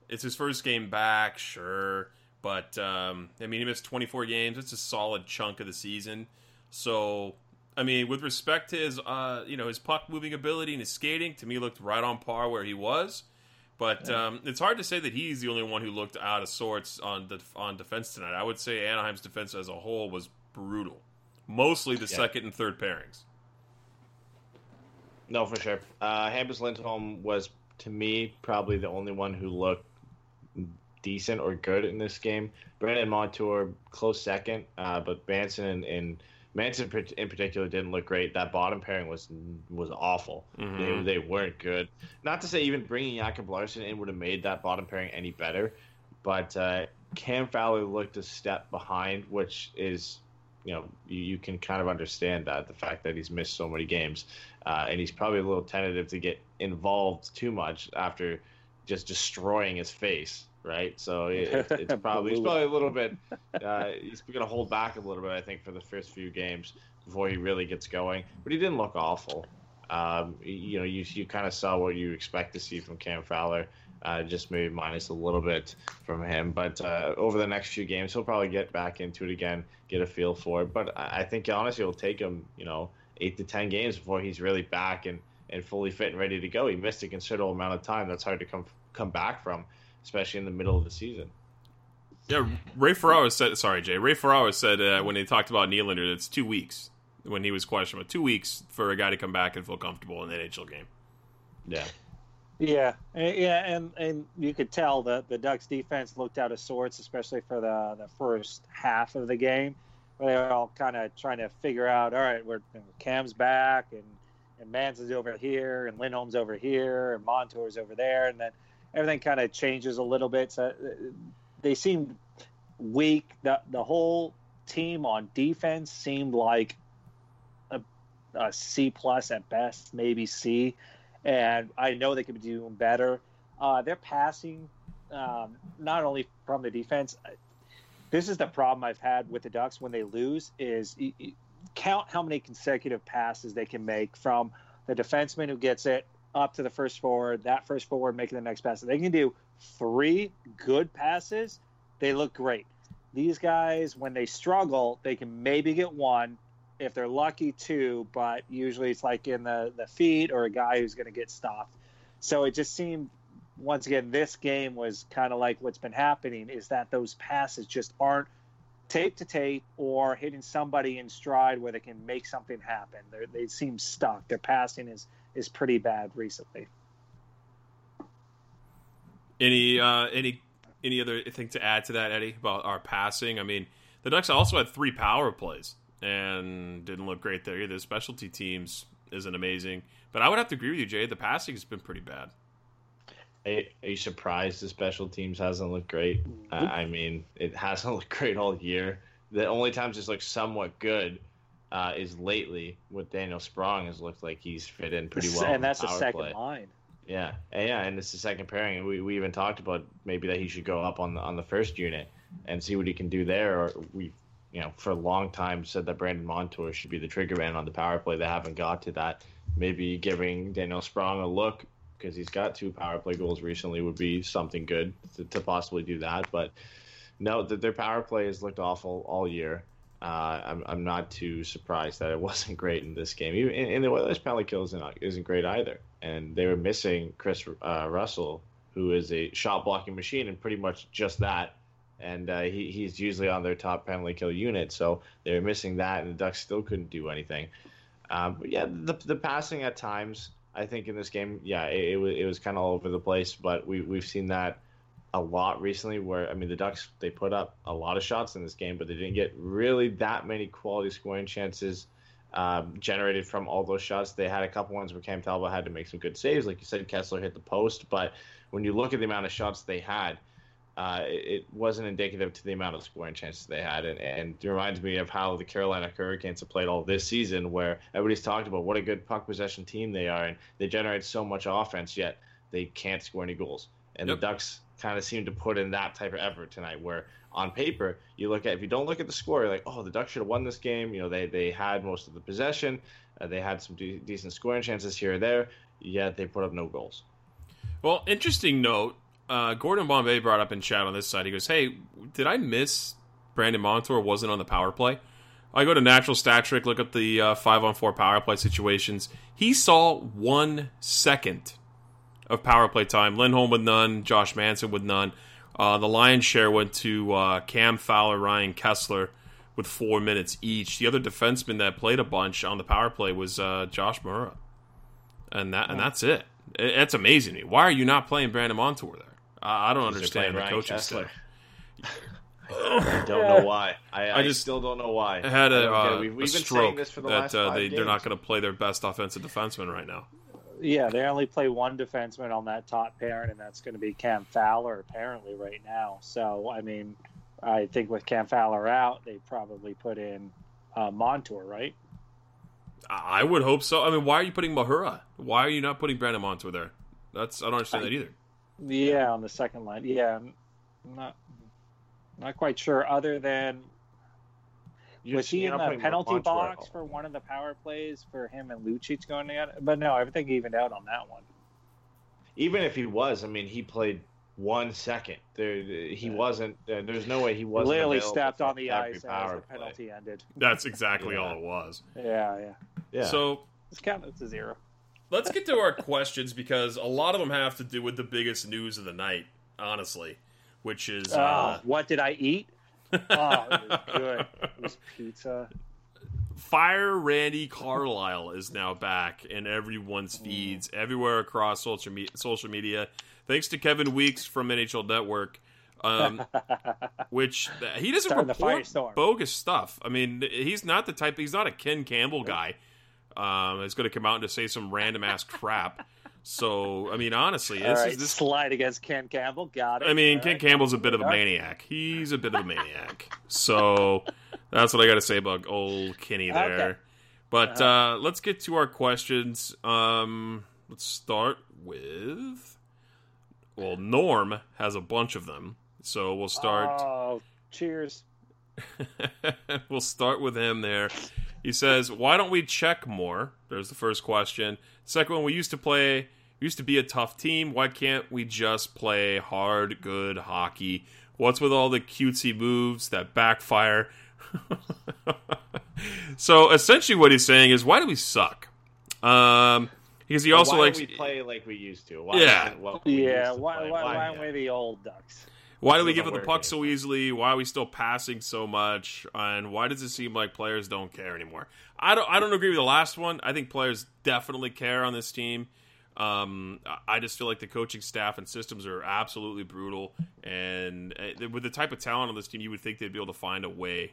It's his first game back, sure, but um, I mean, he missed 24 games. It's a solid chunk of the season. So, I mean, with respect to his, uh, you know, his puck moving ability and his skating, to me, looked right on par where he was. But um, it's hard to say that he's the only one who looked out of sorts on the, on defense tonight. I would say Anaheim's defense as a whole was brutal, mostly the Yeah. second and third pairings. No, for sure. Uh, Hampus Lindholm was, to me, probably the only one who looked decent or good in this game. Brandon Montour, close second, uh, but Manson and, and Manson in particular didn't look great. That bottom pairing was was awful. Mhm. They, they weren't good. Not to say even bringing Jacob Larsson in would have made that bottom pairing any better, but uh, Cam Fowler looked a step behind, which is, you know, you, you can kind of understand that the fact that he's missed so many games, uh, and he's probably a little tentative to get involved too much after just destroying his face, right? So <laughs> it, it's probably he's probably a little bit. Uh, he's going to hold back a little bit, I think, for the first few games before he really gets going. But he didn't look awful. Um, you know, you you kind of saw what you expect to see from Cam Fowler. Uh, just maybe minus a little bit from him, but uh, over the next few games, he'll probably get back into it again, get a feel for it. But I I think honestly, it'll take him, you know, eight to ten games before he's really back and, and fully fit and ready to go. He missed a considerable amount of time. That's hard to come come back from, especially in the middle of the season. Yeah, Ray Ferraro said. Sorry, Jay. Ray Ferraro said uh, when he talked about Nylander, it's two weeks when he was questioned. Two weeks for a guy to come back and feel comfortable in the NHL game. Yeah. Yeah, and- yeah, and and you could tell that the Ducks defense looked out of sorts, especially for the the first half of the game, where they were all kind of trying to figure out, all right, we're Cam's back, and and Manson's over here, and Lindholm's over here, and Montour's over there, and then everything kind of changes a little bit. So uh, they seemed weak. The the whole team on defense seemed like a, a C plus at best, maybe C and I know they could be doing better. Uh, their passing um, not only from the defense. This is the problem I've had with the Ducks when they lose is count how many consecutive passes they can make from the defenseman who gets it up to the first forward, that first forward making the next pass. If they can do three good passes, they look great. These guys, when they struggle, they can maybe get one. If they're lucky, two, but usually it's like in the, the feet or a guy who's going to get stopped. So it just seemed, once again, this game was kind of like what's been happening is that those passes just aren't tape to tape or hitting somebody in stride where they can make something happen. They're, they seem stuck. Their passing is is pretty bad recently. Any uh, any any other thing to add to that, Eddie, about our passing? I mean, the Ducks also had three power plays and didn't look great there either. Specialty teams isn't amazing, but I would have to agree with you, Jay. The passing has been pretty bad. Are you surprised the special teams hasn't looked great? I I mean, it hasn't <laughs> looked great all year. The only times it's looked somewhat good uh, is lately with Daniel Sprong has looked like he's fit in pretty well. and that's the second play. line. Yeah, and yeah, and it's the second pairing. We, we even talked about maybe that he should go up on the on the first unit and see what he can do there. Or we, you know, for a long time said that Brandon Montour should be the trigger man on the power play. They haven't got to that. Maybe giving Daniel Sprong a look because he's got two power play goals recently would be something good to, to possibly do that. But no, that their power play has looked awful all year. Uh, I'm, I'm not too surprised that it <laughs> wasn't great in this game. Even and the Oilers' penalty kill isn't, isn't great either. And they were missing Kris uh, Russell, who is a shot blocking machine and pretty much just that. And uh, he, he's usually on their top penalty kill unit. So they were missing that, and the Ducks still couldn't do anything. Um, but yeah, the, the passing at times, I think in this game, yeah, it, it was, it was kind of all over the place. But we, we've seen that a lot recently where I mean the Ducks they put up a lot of shots in this game, but they didn't get really that many quality scoring chances um, generated from all those shots. They had a couple ones where Cam Talbot had to make some good saves, like you said, Kesler hit the post. But when you look at the amount of shots they had, uh, it, wasn't indicative to the amount of scoring chances they had, and, and it reminds me of how the Carolina Hurricanes have played all this season, where everybody's talked about what a good puck possession team they are, and they generate so much offense, yet they can't score any goals. And Yep. the Ducks kind of seemed to put in that type of effort tonight. Where on paper, you look at if you don't look at the score, you're like, oh, the Ducks should have won this game. You know, they they had most of the possession, uh, they had some de- decent scoring chances here or there. Yet they put up no goals. Well, interesting note. Uh, Gordon Bombay brought up in chat on this side. He goes, "Hey, did I miss Brandon Montour wasn't on the power play?" I go to Natural Stat Trick, look up the uh, five on four power play situations. He saw one second of power play time. Lindholm with none, Josh Manson with none. Uh, the lion's share went to uh, Cam Fowler, Ryan Kesler with four minutes each. The other defenseman that played a bunch on the power play was uh, Josh Mahura, and that and that's it. It- It's amazing to me. Why are you not playing Brandon Montour there? I I don't understand the Ryan coaching Kesler. staff. I don't know why. I, I I, just- still don't know why. I had I a, don't uh, We've, a we've been saying stroke this for the that last uh, five they, they're not going to play their best offensive defenseman right now. Yeah, they only play one defenseman on that top pairing, and that's going to be Cam Fowler apparently right now. So, I mean, I think with Cam Fowler out, they probably put in uh, Montour, right? I would hope so. I mean, why are you putting Mahura? Why are you not putting Brandon Montour there? That's I don't understand I- that either. Yeah, on the second line. Yeah, I'm not not quite sure. Other than You're was he in the penalty box for one of the power plays for him and Lucic going together? But no, everything evened out on that one. Even if he was, I mean, he played one second. There, he wasn't. Uh, there's no way he wasn't. Literally stepped on the ice as power the play. penalty ended. That's exactly Yeah. all it was. Yeah, yeah. Yeah. So It's counted to zero. let's get to our <laughs> questions because a lot of them have to do with the biggest news of the night, honestly, which is uh, oh, what did I eat? Oh, it was good. It was pizza. Fire Randy Carlyle is now back in everyone's feeds everywhere across social me- social media. Thanks to Kevin Weeks from NHL Network, um, <laughs> which he doesn't Starting report bogus stuff. I mean, he's not the type. He's not a Ken Campbell guy. Um, that's going to come out and just say some random ass crap. So, I mean, honestly, this right, is this. slide against Ken Campbell. Got it. I mean, All Ken right. Campbell's a bit of a maniac. He's a bit of a maniac. So that's what I got to say about old Kenny there. Okay. But uh, let's get to our questions. Um, let's start with Well, Norm has a bunch of them, so we'll start. Oh, cheers. <laughs> we'll start with him there. He says, "Why don't we check more?" There's the first question. Second one, we used to play, used to be a tough team. Why can't we just play hard, good hockey? What's with all the cutesy moves that backfire? <laughs> so essentially, what he's saying is, why do we suck? Um, because he also why likes. we play like we used to. Why Yeah. we Yeah, to why, play? why, why yeah. aren't we the old ducks? Why do we give up the puck so easily? Why are we still passing so much? And why does it seem like players don't care anymore? I don't. I don't agree with the last one. I think players definitely care on this team. Um, I- just feel like the coaching staff and systems are absolutely brutal. And uh, with the type of talent on this team, you would think they'd be able to find a way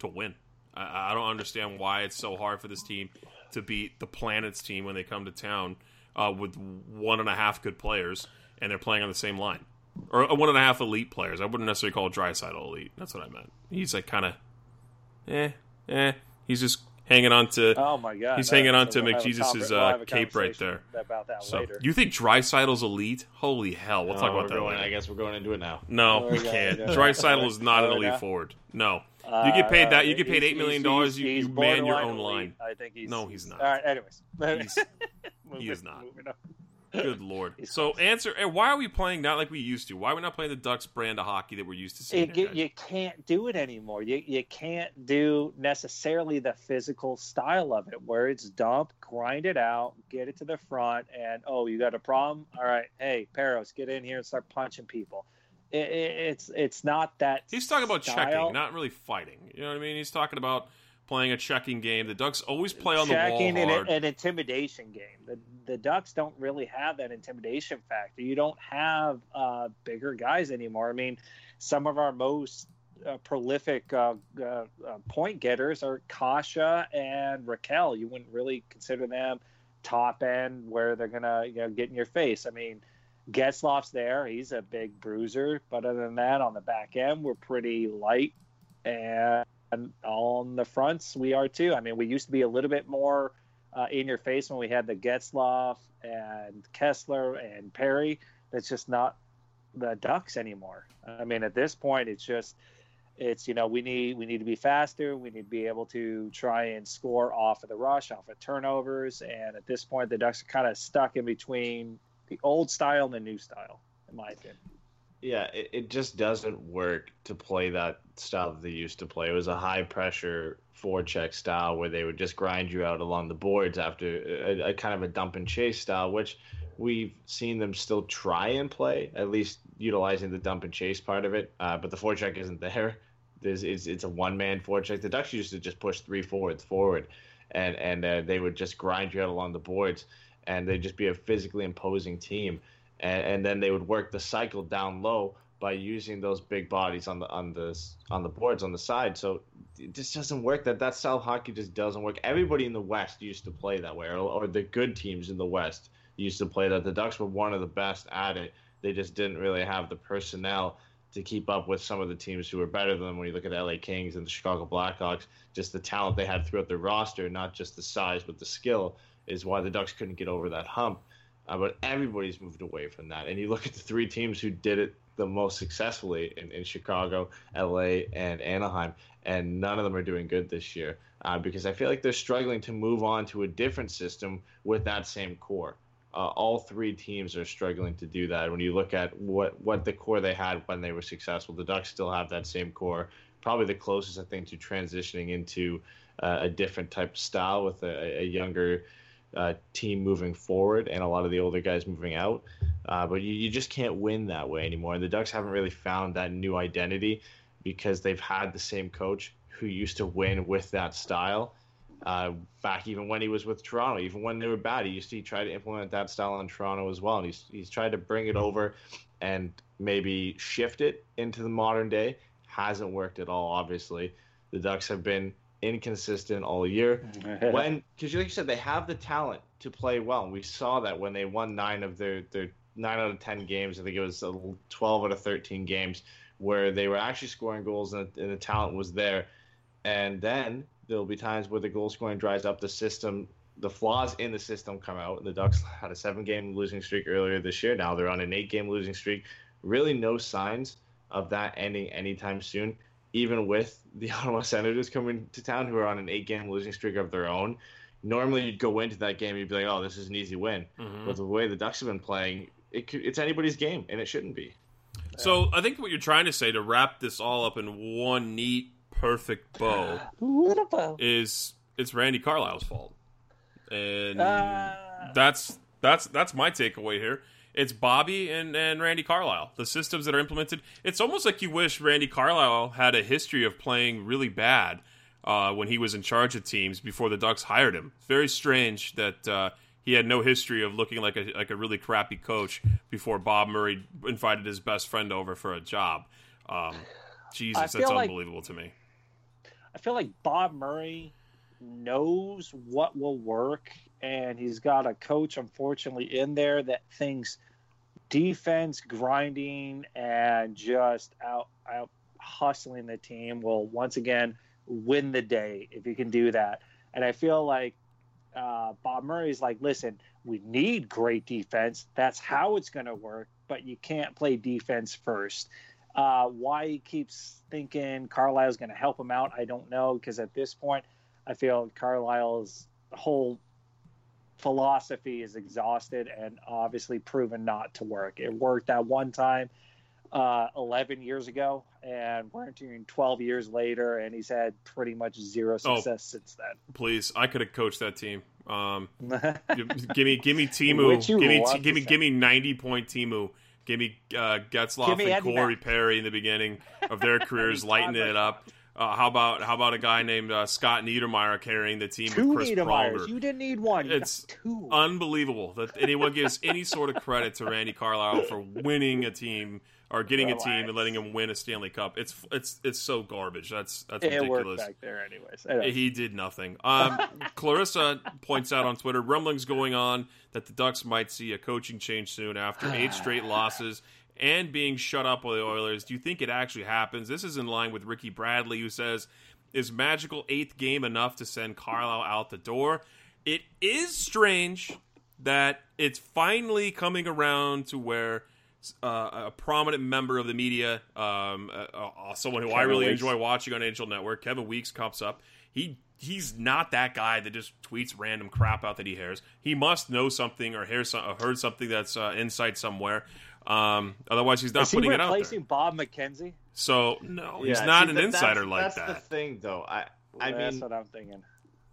to win. I, I don't understand why it's so hard for this team to beat the Planets team when they come to town uh, with one and a half good players and they're playing on the same line or one and a half elite players. I wouldn't necessarily call Draisaitl elite. That's what I meant. He's like kind of, eh, eh. He's just hanging on to. Oh my god, He's hanging on to we'll have a McJesus's, uh, cape right there. About that so later. you think Draisaitl's elite? Holy hell! We'll No, talk about that going, later. I guess we're going into it now. No, Oh, we can't. yeah. Draisaitl is not an elite no? forward. No, you get paid that. You get paid Uh, eight million dollars. You, he's you man your own elite. line. I think he's. No, he's not. All right. Anyways, He's- <laughs> he is not. Good lord. <laughs> So answer. And why are we playing not like we used to? Why are we not playing the Ducks brand of hockey that we're used to seeing? It, you, you can't do it anymore. You you can't do necessarily the physical style of it, where it's dump, grind it out, get it to the front, and oh, you got a problem? All right, hey, Parros, get in here and start punching people. It, it, it's it's not that. He's talking about style. checking, not really fighting. You know what I mean? He's talking about playing a checking game. The Ducks always play on the checking wall and hard. an intimidation game. The the Ducks don't really have that intimidation factor. You don't have uh, bigger guys anymore. I mean, some of our most uh, prolific uh, uh, uh, point getters are Kase and Rakell. You wouldn't really consider them top end where they're gonna you know get in your face. I mean. Getzlaf's there. He's a big bruiser, but other than that, on the back end, we're pretty light, and on the fronts, we are too. I mean, we used to be a little bit more uh, in your face when we had the Getzlaf and Kesler and Perry. That's just not the Ducks anymore. I mean, at this point, it's just it's you know we need we need to be faster. We need to be able to try and score off of the rush, off of turnovers. And at this point, the Ducks are kind of stuck in between the old style and the new style, in my opinion. Yeah, it, it just doesn't work to play that style that they used to play. It was a high pressure forecheck style where they would just grind you out along the boards after a, a kind of a dump and chase style, which we've seen them still try and play, at least utilizing the dump and chase part of it. Uh, but the forecheck isn't there. There's, it's, it's a one man forecheck. The Ducks used to just push three forwards forward, and and uh, they would just grind you out along the boards, and they'd just be a physically imposing team and, and then they would work the cycle down low by using those big bodies on the on the on the boards on the side. So it just doesn't work. That that style hockey just doesn't work. Everybody in the West used to play that way, or, or the good teams in the West used to play that. The Ducks were one of the best at it. They just didn't really have the personnel to keep up with some of the teams who were better than them. When you look at the LA Kings and the Chicago Blackhawks, just the talent they had throughout their roster, not just the size but the skill, is why the Ducks couldn't get over that hump. Uh, but everybody's moved away from that. And you look at the three teams who did it the most successfully in, in Chicago, LA, and Anaheim, and none of them are doing good this year uh, because I feel like they're struggling to move on to a different system with that same core. Uh, all three teams are struggling to do that. When you look at what, what the core they had when they were successful, the Ducks still have that same core. Probably the closest, I think, to transitioning into uh, a different type of style with a, a younger uh, team moving forward and a lot of the older guys moving out. Uh, but you, you just can't win that way anymore. And the Ducks haven't really found that new identity because they've had the same coach who used to win with that style. Uh, back even when he was with Toronto, even when they were bad, he used to try to implement that style in Toronto as well. And he's he's tried to bring it over and maybe shift it into the modern day. Hasn't worked at all. Obviously, the Ducks have been inconsistent all year <laughs> when because like you said they have the talent to play well we saw that when they won nine of their their nine out of ten games i think it was 12 out of 13 games where they were actually scoring goals and, and the talent was there and then there'll be times where the goal scoring dries up the system the flaws in the system come out. The Ducks <laughs> had a seven game losing streak earlier this year. Now they're on an eight game losing streak. Really, no signs of that ending anytime soon, even with the <laughs> Ottawa Senators coming to town who are on an eight game losing streak of their own. Normally, you'd go into that game, you'd be like, oh, this is an easy win. Mhm. But the way the Ducks have been playing, it could, it's anybody's game, and it shouldn't be. So I think what you're trying to say to wrap this all up in one neat, perfect bow <sighs> Beautiful. is it's Randy Carlyle's fault, and Uh, that's that's that's my takeaway here. It's Bobby and, and Randy Carlyle. The systems that are implemented. It's almost like you wish Randy Carlyle had a history of playing really bad uh, when he was in charge of teams before the Ducks hired him. It's Very strange that uh, he had no history of looking like a like a really crappy coach before Bob Murray invited his best friend over for a job. Um, Jesus, that's like- unbelievable to me. I feel like Bob Murray knows what will work, and he's got a coach, unfortunately, in there that thinks defense, grinding, and just out out hustling the team will once again win the day if you can do that. And I feel like uh, Bob Murray's like, listen, we need great defense. That's how it's going to work, but you can't play defense first. Uh, why he keeps thinking Carlyle's going to help him out, I don't know. Because at this point, I feel Carlyle's whole philosophy is exhausted and obviously proven not to work. It worked that one time uh, 11 years ago, and we're entering 12 years later, and he's had pretty much zero success since then. Please, I could have coached that team. Um, <laughs> give me, give me Teemu. Give me, love give me, give me ninety point Teemu. Give me uh, Getzlaf Give me and Eddie Corey Mack. Perry in the beginning of their <laughs> careers, lighting it up. Uh, how about how about a guy named uh, Scott Niedermayer carrying the team two with Chris. Pronger? You didn't need one. You It's two. Unbelievable that anyone gives any sort of credit to Randy Carlyle for winning a team or getting a team and letting him win a Stanley Cup. It's it's it's so garbage. That's that's it ridiculous. back there, anyways. He did nothing. Um, Clarissa points out on Twitter rumblings going on that the Ducks might see a coaching change soon after eight straight losses and being shut up by the Oilers. Do you think it actually happens? This is in line with Ricky Bradley, who says, Is magical eighth game enough to send Carlyle out the door? It is strange that it's finally coming around to where. Uh, a prominent member of the media, um, uh, uh, someone who I really Weeks. enjoy watching on NHL Network, Kevin Weeks comes up. He he's not that guy that just tweets random crap out that he hears. He must know something or hear some, or heard something that's uh, insight somewhere. Um, otherwise, he's not Is he putting it out replacing. Bob McKenzie? So no, he's not see, an that- insider that's, like that's that. the thing, though. I I That's mean, what I'm thinking.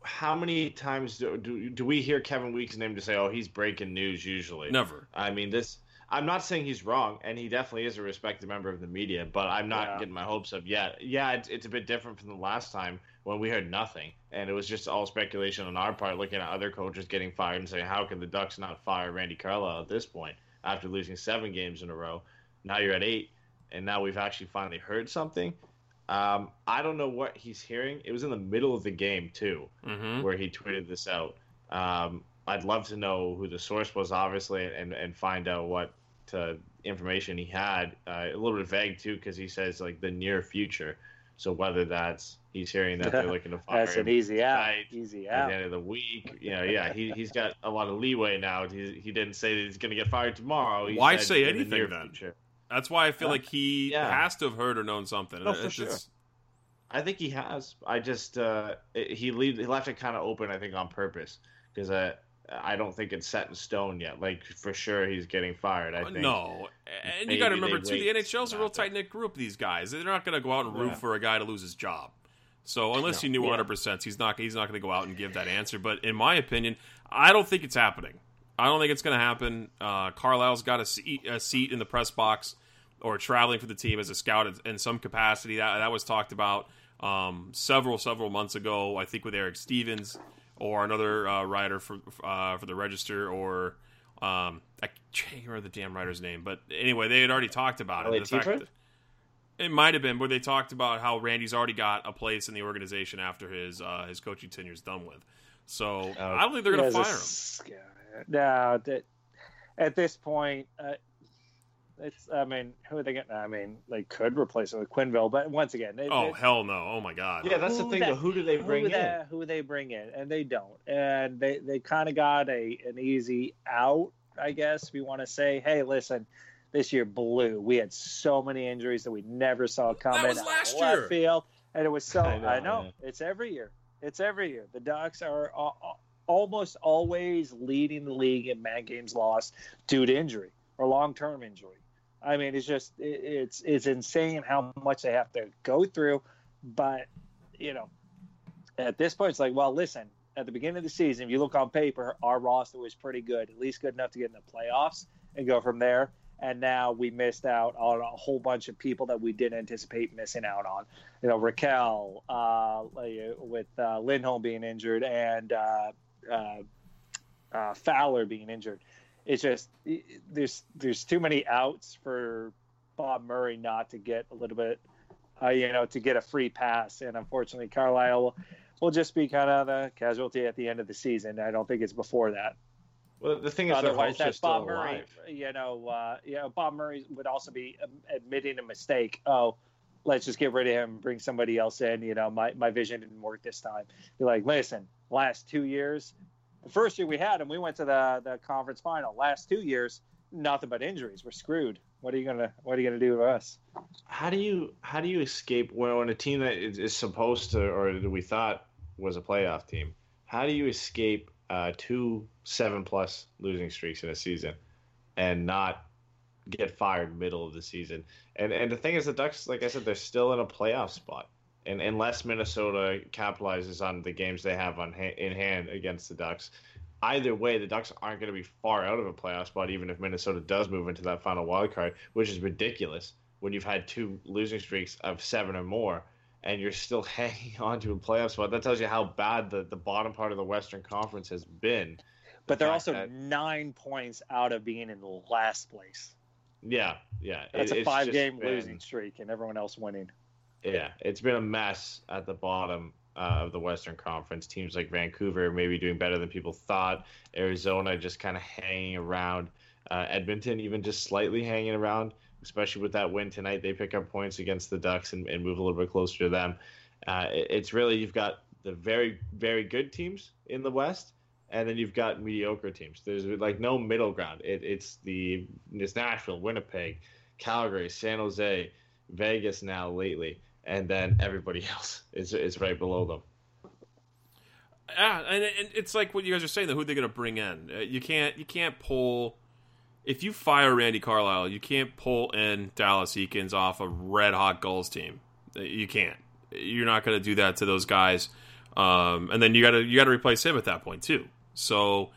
how many times do, do do we hear Kevin Weeks' name to say, "Oh, he's breaking news"? Usually, Never. I mean, this. I'm not saying he's wrong, and he definitely is a respected member of the media. But I'm not Yeah. getting my hopes up yet. Yeah, it's, it's a bit different from the last time when we heard nothing, and it was just all speculation on our part, looking at other coaches getting fired and saying, "How can the Ducks not fire Randy Carlyle at this point after losing seven games in a row? Now you're at eight, and now we've actually finally heard something." Um, I don't know what he's hearing. It was in the middle of the game too hmm where he tweeted this out. Um, I'd love to know who the source was, obviously, and, and find out what uh, information he had. Uh, a little bit vague too, because he says like the near future. So whether that's he's hearing that they're looking to <laughs> fire That's him an easy out. tonight, Easy at the end of the week, you know, yeah, he he's got a lot of leeway now. He, he didn't say that he's going to get fired tomorrow. He Why say in the anything then? future. That's why I feel Uh, like he yeah. has to have heard or known something. No, for sure. it's- I think he has. I just uh, it- he leave, he left it kind of open. I think on purpose because I I don't think it's set in stone yet. Like for sure he's getting fired. I think. No, and you got to remember too, the NHL's a real tight knit group. These guys, they're not going to go out and root Yeah. for a guy to lose his job. So unless he knew Yeah. 100, percent he's not he's not going to go out and give that answer. But in my opinion, I don't think it's happening. I don't think it's going to happen. Uh, Carlyle's got a seat, a seat in the press box or traveling for the team as a scout in- in some capacity. That that was talked about um, several several months ago. I think with Eric Stevens or another uh, writer for uh, for the Register or um, I can't remember the damn writer's name, but anyway, they had already talked about it. The fact it might have been where they talked about how Randy's already got a place in the organization after his uh, his coaching tenure is done with. So I don't think they're going to fire him. No, that, at this point, uh, it's. I mean, who are they getting? I mean, they could replace it with Quenneville, but once again, it, Oh it- hell no! Oh my god! Yeah, that's the thing. that- Who do they bring who in? They, who they bring in, and they don't, and they they kind of got a an easy out, I guess. We want to say, hey, listen, this year blew. We had so many injuries that we never saw coming. That was last left year. field, and it was so. I <laughs> I know, know, it's every year. It's every year. The Ducks are a- a- almost always leading the league in man games lost due to injury or long term injury. I mean, it's just it, it's it's insane how much they have to go through, but you know, at this point, it's like, well, listen. At the beginning of the season, if you look on paper, our roster was pretty good, at least good enough to get in the playoffs and go from there. And now we missed out on a whole bunch of people that we didn't anticipate missing out on. You know, Rakell, uh, with uh, Lindholm being injured and uh, uh, uh, Fowler being injured. It's just there's there's too many outs for Bob Murray not to get a little bit, uh, you know, to get a free pass. And unfortunately, Carlyle will, will just be kind of the casualty at the end of the season. I don't think it's before that. Well, the thing is, Otherwise, that's Bob Murray. You know, uh, you know, Bob Murray would also be um, admitting a mistake. Oh, let's just get rid of him, bring somebody else in. You know, my, my vision didn't work this time. You're like, listen, last two years, the first year we had him, we went to the the conference final. Last two years, nothing but injuries. We're screwed. What are you gonna What are you gonna do to us? How do you how do you escape when, when a team that is, is supposed to or we thought was a playoff team? How do you escape uh, two seven plus losing streaks in a season and not get fired middle of the season? And and the thing is, the Ducks, like I said, they're still in a playoff spot. And unless Minnesota capitalizes on the games they have on ha- in hand against the Ducks, either way, the Ducks aren't going to be far out of a playoff spot, even if Minnesota does move into that final wild card, which is ridiculous when you've had two losing streaks of seven or more and you're still <laughs> hanging on to a playoff spot. That tells you how bad the, the bottom part of the Western Conference has been. But they're also that- nine points out of being in last place. Yeah, yeah. That's it- a five game been- losing streak, and everyone else winning. Yeah, it's been a mess at the bottom uh, of the Western Conference. Teams like Vancouver maybe doing better than people thought. Arizona just kind of hanging around. Uh, Edmonton even just slightly hanging around, especially with that win tonight. They pick up points against the Ducks and, and move a little bit closer to them. Uh, it- it's really you've got the very very good teams in the West, and then you've got mediocre teams. There's like no middle ground. It, it's the it's Nashville, Winnipeg, Calgary, San Jose, Vegas now lately, and then everybody <laughs> else is is right below them. Yeah, and, it's like what you guys are saying. Though, who they're going to bring in? Uh, You can't. You can't pull. If you fire Randy Carlyle, you can't pull in Dallas Eakins off a red hot Gulls team. Uh, You can't. You're not going to do that to those guys. Um, and then you got to you got to replace him at that point too. So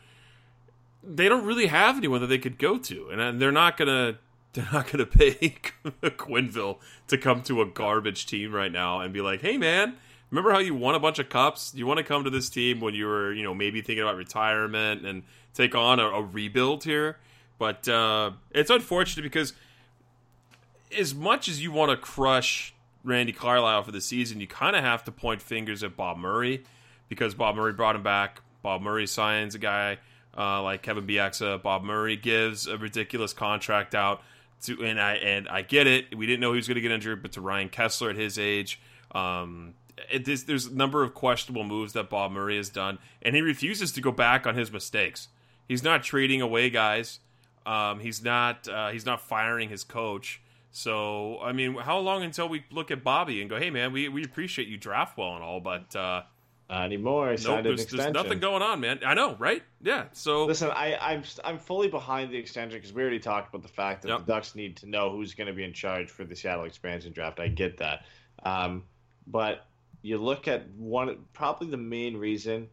they don't really have anyone that they could go to, and, and they're not gonna they're not gonna pay <laughs> Quenneville to come to a garbage team right now and be like, hey man, remember how you won a bunch of cups? You want to come to this team when you were you know maybe thinking about retirement and take on a, a rebuild here. But uh, it's unfortunate because as much as you want to crush Randy Carlyle for the season, you kind of have to point fingers at Bob Murray because Bob Murray brought him back. Bob Murray signs a guy uh, like Kevin Bieksa. Bob Murray gives a ridiculous contract out to, and I and I get it. We didn't know he was going to get injured, but to Ryan Kesler at his age, um, there's a number of questionable moves that Bob Murray has done, and he refuses to go back on his mistakes. He's not trading away guys. Um, he's not uh, he's not firing his coach. So I mean, how long until we look at Bobby and go, "Hey, man, we, we appreciate you draft well and all, but uh, Not anymore. nope, Signed an there's, extension. there's nothing going on, man." I know, right? Yeah. So Listen, I, I'm I'm fully behind the extension because we already talked about the fact that Yep. the Ducks need to know who's going to be in charge for the Seattle expansion draft. I get that, um, but you look at one probably the main reason,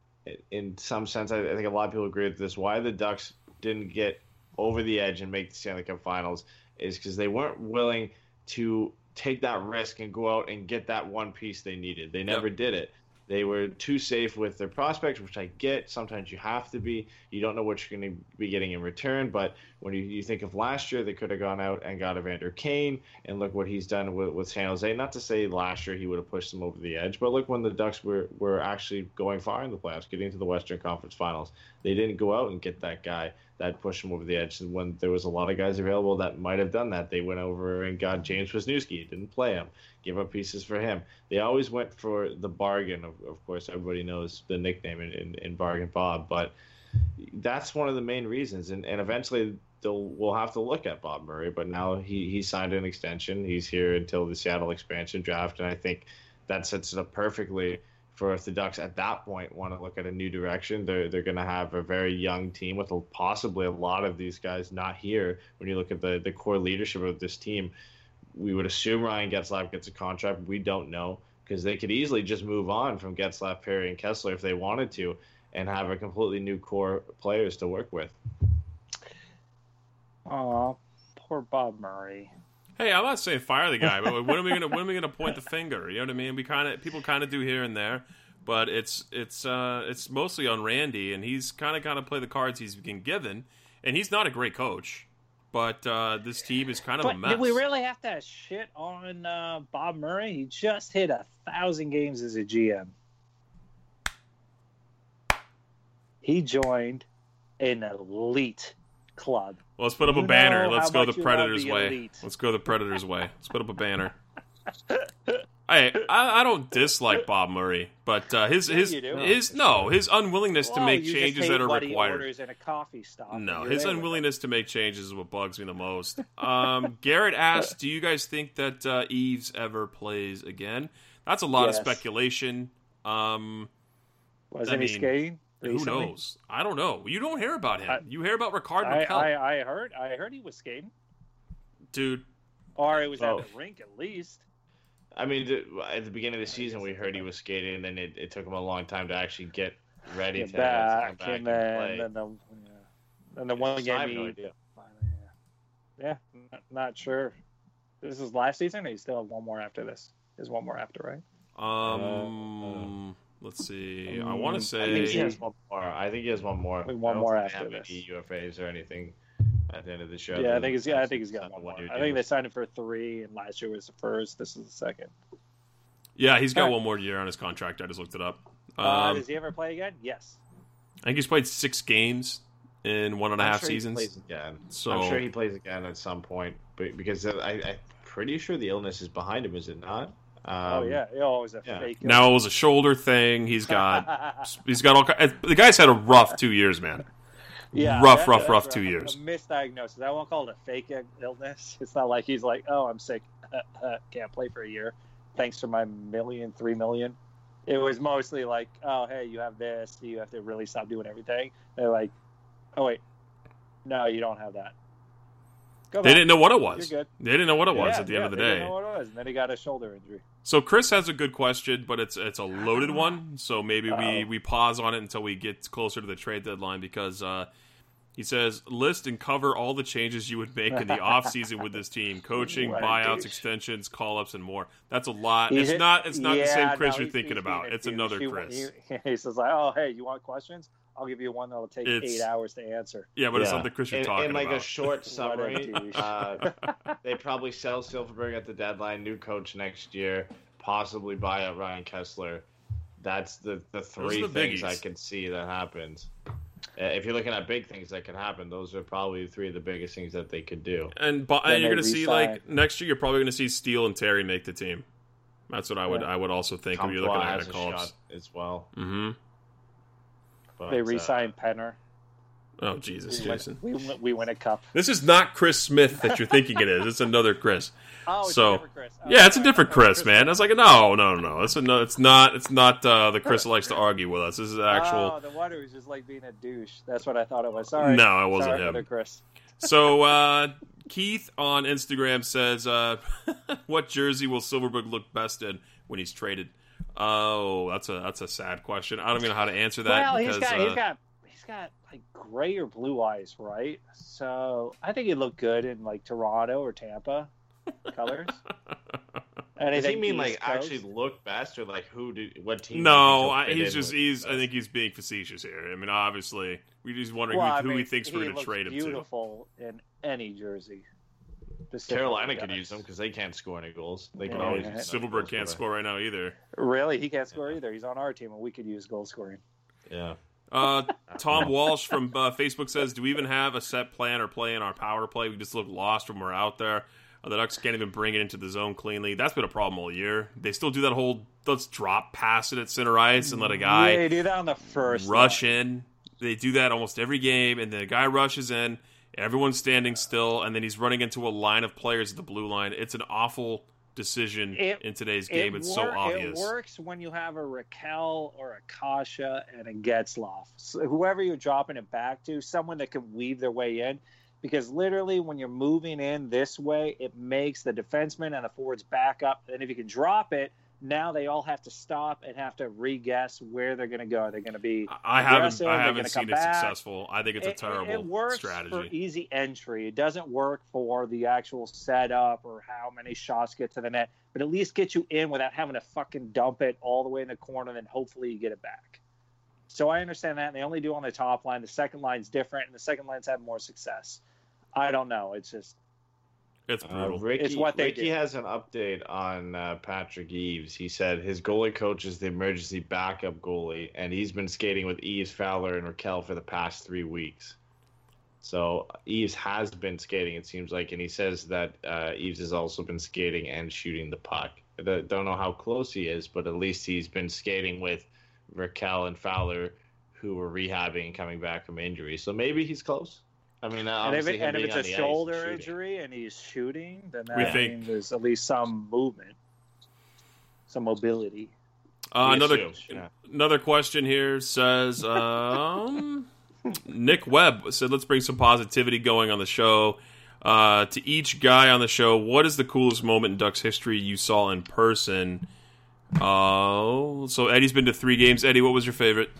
in some sense, I, I think a lot of people agree with this. Why the Ducks didn't get over the edge and make the Stanley Cup Finals is because they weren't willing to take that risk and go out and get that one piece they needed. They never did it. They were too safe with their prospects, which I get. Sometimes you have to be. You don't know what you're going to be getting in return. But when you, you think of last year, they could have gone out and got Evander Kane, and look what he's done with, with San Jose. Not to say last year he would have pushed them over the edge, but look when the Ducks were, were actually going far in the playoffs, getting to the Western Conference Finals. They didn't go out and get that guy that pushed him over the edge. And when there was a lot of guys available that might have done that, they went over and got James Wisniewski, didn't play him, give up pieces for him. They always went for the bargain. Of, of course, everybody knows the nickname in, in, in Bargain Bob, but that's one of the main reasons. And, and eventually they'll we'll have to look at Bob Murray. But now he, he signed an extension. He's here until the Seattle expansion draft. And I think that sets it up perfectly for if the Ducks at that point want to look at a new direction, they're they're going to have a very young team with a, possibly a lot of these guys not here. When you look at the the core leadership of this team, we would assume Ryan Getzlaf gets a contract. We don't know because they could easily just move on from Getzlaf, Perry, and Kesler if they wanted to, and have a completely new core players to work with. Oh, poor Bob Murray. Hey, I'm not saying fire the guy, but <laughs> when are we gonna when are we gonna point the finger? You know what I mean? We kind of people kind of do here and there, but it's it's uh, it's mostly on Randy, and he's kind of got to play the cards he's been given, and he's not a great coach, but uh, this team is kind of a mess. did we really have to shit on uh, Bob Murray? He just hit a thousand games as a GM. He joined an elite club. Well, let's put up You a banner. know Let's go the much you love Predators' the way. elite. Let's go the Predators' way. Let's put up a banner. <laughs> I, I I don't dislike Bob Murray, but uh, his Yeah, his you his no his unwillingness to make changes that are required. orders in a coffee stop. No, his unwillingness to make changes is what bugs me the most. Um, <laughs> Garrett asked, "Do you guys think that uh, Eaves ever plays again?" That's a lot Yes. of speculation. Um. Wasn't I he mean, skating? who knows? I don't know. You don't hear about him. I- you hear about Rickard I, Rakell, I, I heard. I heard he was skating, dude. or it was Oh. at the rink at least. I mean, at the beginning of the season, we heard he was skating, and then it, it took him a long time to actually get ready Get to, back, to come and back then, and play. then the yeah. then the one So I have game no he idea. Yeah, not, not sure. This is last season. Or you still have one more after this. Is one more after, right? Um, let's see. I want to say. I think he has one more. I think he has one more. Like one I more think they after have this. any UFAs or anything at the end of the show. yeah, I think They're he's. Yeah, I think he's got one more. I think they signed him for three, and last year was the first. This is the second. yeah, he's got Alright. one more year on his contract. I just looked it up. uh, Um, does he ever play again? Yes. I think he's played six games in one and a I'm half sure he seasons. plays again. So- I'm sure he plays again at some point, but because I, I'm pretty sure the illness is behind him, is it not? Um, oh yeah. Oh, it was a yeah. fake. Now it was a shoulder thing. He's got <laughs> he's got all. The guy's had a rough two years, man. yeah, rough, that- rough, that's rough two a years. misdiagnosis. I won't call it a fake illness. <laughs> It's not like he's like, oh, I'm sick, can't play for a year, thanks for my million, three million. It was mostly like, oh, hey, you have this, you have to really stop doing everything. They're like, oh wait, no, you don't have that. They back. didn't know what it was. They didn't know what it was Yeah, at the yeah, end of the they day. didn't know what it was, and then he got a shoulder injury. So Chris has a good question, but it's it's a loaded <laughs> one. So maybe we Uh-oh. we pause on it until we get closer to the trade deadline because uh, he says list and cover all the changes you would make in the offseason with this team: <laughs> coaching, buyouts, extensions, call ups, and more. That's a lot. He's- it's not it's not the same Chris no, you're thinking about. It's another He- Chris. He, <laughs> he says like, oh, hey, you want questions? I'll give you one that'll take It's- eight hours to answer. yeah, but it's Yeah. not the Chris you're in, talking in like about. a short <laughs> summary, douche. uh, they probably sell Silfverberg at the deadline, new coach next year, possibly buy out Ryan Kesler. That's the, the three the things biggies. I can see that happens. Uh, if you're looking at big things that can happen, those are probably three of the biggest things that they could do. and, bu- and you're going to see like next year, you're probably going to see Steel and Terry make the team. That's what I would Yeah. I would also think when you're looking at has the a call shot as well. Mm-hmm. But, They uh, re-signed Penner. Oh Jesus, We win, Jason. we, win- we win a cup. This is not Chris Smith that you're thinking it is. It's another Chris. <laughs> Oh, it's So, a different Chris. Oh, Yeah, it's a different thought Chris, man. I was like, no, no, no, no. It's no. It's not. It's not uh, the Chris that likes to argue with us. This is actual. Oh, the one who's just like being a douche. That's what I thought it was. Sorry. No, it wasn't Sorry, him. Chris. <laughs> So uh, Keith on Instagram says, uh, <laughs> "What jersey will Silfverberg look best in when he's traded?" Oh, that's a that's a sad question. I don't even know how to answer that. well, because, he's got uh, he's got he's got like gray or blue eyes, right? So I think he'd look good in like Toronto or Tampa colors. and <laughs> Does he mean East like Coast? actually look best, or like who do what team? No, I, he's just with he's. I think he's being facetious here. I mean, obviously, we're just wondering Well, who, I who mean, he thinks we're going to trade him to. Beautiful in any jersey. Specifically, Carolina could use them because they can't score any goals. They can Yeah, always yeah. Silfverberg can't score right now either. Really, he can't score either. He's on our team, and we could use goal scoring. Yeah, Uh, Tom Walsh from uh, Facebook says, "Do we even have a set plan or play in our power play? We just look lost when we're out there. Uh, the Ducks can't even bring it into the zone cleanly. That's been a problem all year. They still do that whole let's drop pass it at center ice and let a guy yeah, they do that on the first rush line. in. They do that almost every game, and then a guy rushes in, everyone's standing still, and then he's running into a line of players at the blue line. It's an awful decision It- in today's game. It it's so obvious. It works when you have a Rakell or a Kase and a Getzlaf. So whoever you're dropping it back to, someone that can weave their way in. Because literally, when you're moving in this way, it makes the defenseman and the forwards back up. And if you can drop it, now they all have to stop and have to re-guess where they're going to go. Are they going to be I haven't? I haven't seen it back? successful. I think it's a it- terrible it, works strategy. for easy entry. It doesn't work for the actual setup or how many shots get to the net, but at least get you in without having to fucking dump it all the way in the corner, and then hopefully you get it back. So I understand that. And they only do on the top line. The second line's different, and the second line's had more success. I don't know. It's just It's Uh, brutal. Ricky, It's what they Ricky do. has an update on uh, Patrick Eaves. He said his goalie coach is the emergency backup goalie, and he's been skating with Eaves, Fowler, and Rakell for the past three weeks. So Eaves has been skating, it seems like, and he says that uh, Eaves has also been skating and shooting the puck. I don't don't know how close he is, but at least he's been skating with Rakell and Fowler, who were rehabbing and coming back from injury. So maybe he's close. I mean, and if, it, and if it's a the ice and shoulder injury and he's shooting, then We that think- means there's at least some movement, some mobility. Uh, another yeah. another question here says <laughs> um, Nick Webb said, "Let's bring some positivity going on the show." Uh, to each guy on the show, what is the coolest moment in Ducks history you saw in person? Oh, so Eddie's been to three games. Eddie, what was your favorite?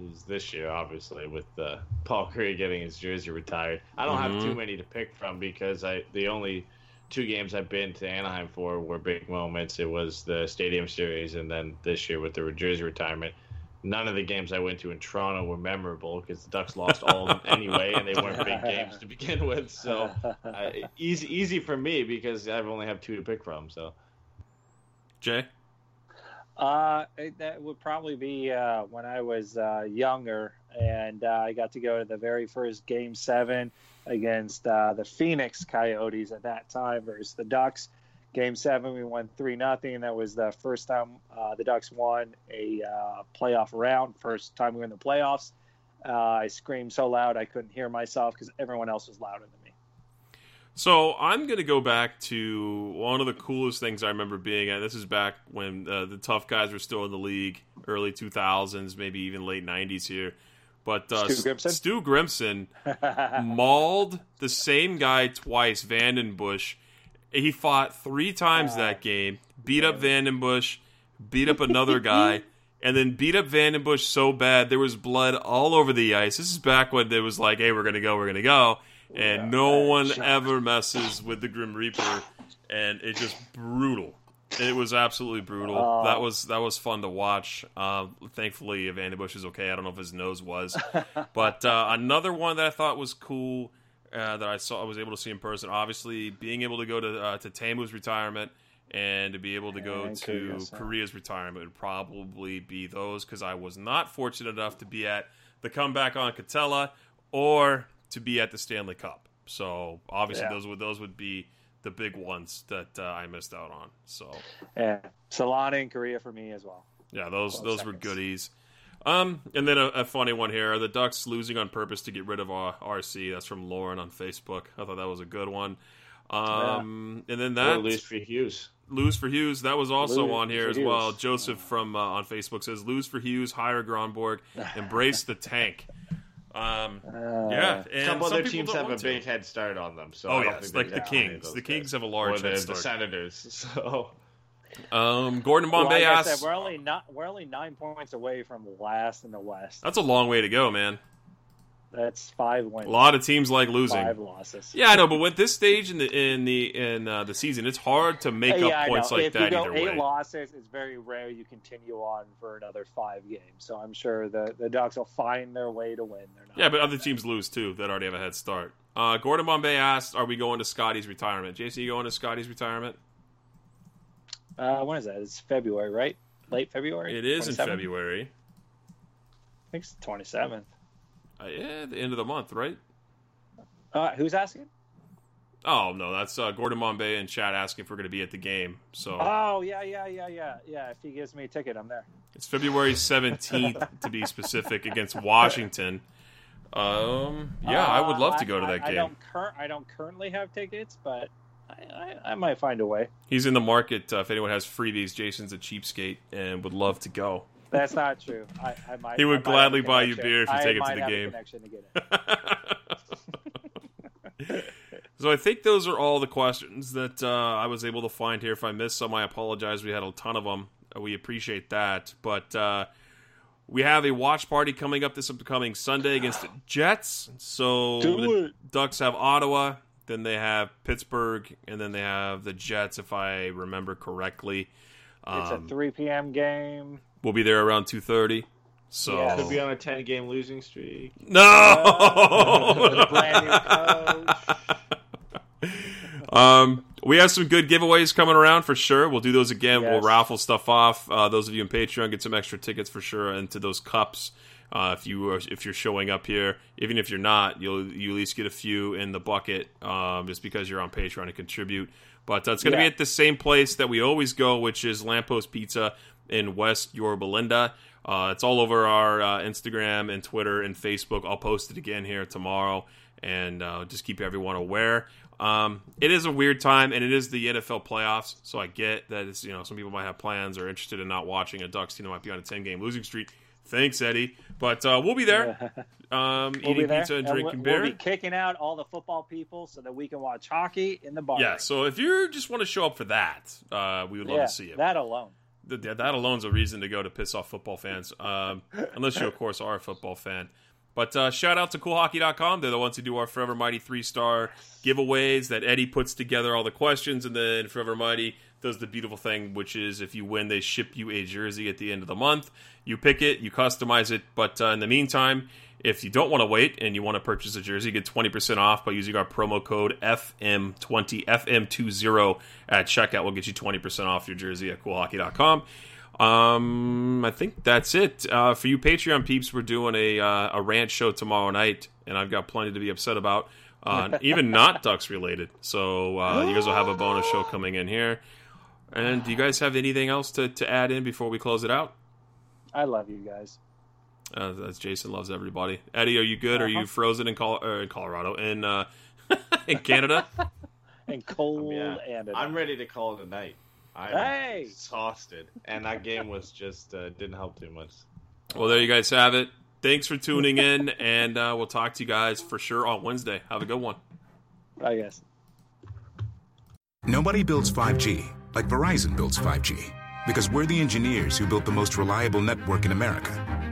Is this year, obviously, with uh, Paul Kariya getting his jersey retired. I don't have too many to pick from because I the only two games I've been to Anaheim for were big moments. It was the Stadium Series and then this year with the jersey retirement. None of the games I went to in Toronto were memorable because the Ducks lost all of them <laughs> anyway, and they weren't big games to begin with. So <laughs> uh, easy, easy for me because I've only have two to pick from. So Jay? Uh, it- that would probably be uh, when I was uh, younger, and uh, I got to go to the very first Game Seven against uh, the Phoenix Coyotes at that time versus the Ducks. Game Seven, we won three nothing. That was the first time uh, the Ducks won a playoff round. First time we were in the playoffs. I screamed so loud I couldn't hear myself because everyone else was louder than. So I'm going to go back to one of the coolest things I remember being at. This is back when uh, the tough guys were still in the league, early 2000s, maybe even late 90s here. But uh, Stu Grimson? Stu Grimson <laughs> mauled the same guy twice, VandenBussche. He fought three times that game, beat up VandenBussche, beat up another guy, <laughs> and then beat up VandenBussche so bad there was blood all over the ice. This is back when it was like, hey, we're going to go, we're going to go. And no one ever messes with the Grim Reaper. And it just brutal. It was absolutely brutal. Oh. that was that was fun to watch. Uh, thankfully, VandenBussche is okay. I don't know if his nose was, <laughs> but uh, another one that I thought was cool uh, that I saw I was able to see in person. Obviously, being able to go to uh, to Teemu's retirement and to be able to go And to Kariya's. Kariya's retirement would probably be those because I was not fortunate enough to be at the comeback on Katella or to be at the Stanley Cup. So obviously, Yeah. those would those would be the big ones that uh, I missed out on. So Yeah, Selanne and Kariya for me as well. yeah, those Close those were goodies. Um, and then a, a funny one here: Are the Ducks losing on purpose to get rid of uh, RC. That's from Lauren on Facebook. I thought that was a good one. Um, and then that at least for Hughes. lose for Hughes. That was also Lose on here for as well. Joseph from uh, on Facebook says lose for Hughes, hire Gronborg, <laughs> embrace the tank. Um, Uh, yeah, and couple some other teams have a to. big head start on them. So Oh I yes, like the Kings. The Kings guys. have a or large the, head the. Senators. <laughs> So Um, Gordon Well, Bombay like I asks. said, we're only not we're only nine points away from last in the West. That's a long way to go, man. That's five wins. A lot of teams like losing. five losses. Yeah, I know, but with this stage in the in the in uh, the season, it's hard to make yeah, up points like if that you go either eight way. losses, it's very rare you continue on for another five games. So I'm sure the the Ducks will find their way to win. They're not. Yeah, but other teams lose too that already have a head start. Uh, Gordon Bombay asked, "Are we going to Scotty's retirement?" JC, you going to Scotty's retirement? Uh, when is that? It's February, right? Late February. It is in 27? February. think it's the 27th. Uh, yeah, the end of the month, right? Uh, who's asking? Oh no, that's uh, Gordon Bombay and Chad asking if we're going to be at the game. So Oh yeah, yeah, yeah, yeah, yeah. If he gives me a ticket, I'm there. it's February seventeenth <laughs> to be specific against Washington. Um, yeah, I would love to go to Uh, I- that I game. don't, cur- I don't currently have tickets, but I, I, I might find a way. He's in the market. Uh, if anyone has freebies, Jason's a cheapskate and would love to go. That's not true. I, I might. He would I might gladly buy you beer if you I take it to the game. to. <laughs> So I think those are all the questions that uh, I was able to find here. If I missed some, I apologize. We had a ton of them. Uh, We appreciate that. But uh, we have a watch party coming up this upcoming Sunday against the Jets. So Do the it. Ducks have Ottawa, then they have Pittsburgh, and then they have the Jets, if I remember correctly. It's a Um, 3 p.m. game. We'll be there around two thirty. So Yes. Could be on a 10 game losing streak. no. With a brand new coach. Um, we have some good giveaways coming around for sure. We'll do those again. We'll raffle stuff off. Uh, those of you in Patreon get some extra tickets for sure into those cups. Uh, if you are, if you're showing up here, even if you're not, you'll you at least get a few in the bucket um, just because you're on Patreon to contribute. But uh, it's going to Yeah. be at the same place that we always go, which is Lamppost Pizza in West Yorba Linda. Uh, it's all over our uh, Instagram and Twitter and Facebook. I'll post it again here tomorrow and uh, just keep everyone aware. Um, it is a weird time, and it is the NFL playoffs, so I get that it's you know some people might have plans or interested in not watching a Ducks team that might be on a ten game losing streak. Thanks, Eddie, but uh, we'll be there, <laughs> um, We'll be eating there. pizza and we'll- drinking beer. We'll be kicking out all the football people so that we can watch hockey in the bar. yeah, so if you just want to show up for that, uh, we would love Yeah, to see you. that alone. Th- that, that alone's a reason to go to piss off football fans, um, unless you, of course, are a football fan. But uh, shout out to coolhockey.com. They're the ones who do our Forever Mighty three star giveaways that Eddie puts together all the questions, and then Forever Mighty does the beautiful thing, which is if you win, they ship you a jersey at the end of the month. You pick it, you customize it, but uh, in the meantime, if you don't want to wait and you want to purchase a jersey, get 20% off by using our promo code FM20, FM20 at checkout. We'll get you 20% off your jersey at coolhockey.com. Um, I think that's it. Uh, for you Patreon peeps, we're doing a, uh, a rant show tomorrow night, and I've got plenty to be upset about, uh, <laughs> even not Ducks related. So uh, you guys will have a <gasps> bonus show coming in here. And do you guys have anything else to, to add in before we close it out? I love you guys. Uh, that's Jason loves everybody. Eddie, are you good? Are you frozen in, Col- uh, in Colorado in uh, <laughs> in Canada? <laughs> And cold Yeah. and I'm ready to call it a night. I'm Hey! exhausted. And that game was just, uh, didn't help too much. well, there you guys have it. Thanks for tuning in, and uh, we'll talk to you guys for sure on Wednesday. Have a good one. I guess. Nobody builds 5G like Verizon builds 5G because we're the engineers who built the most reliable network in America.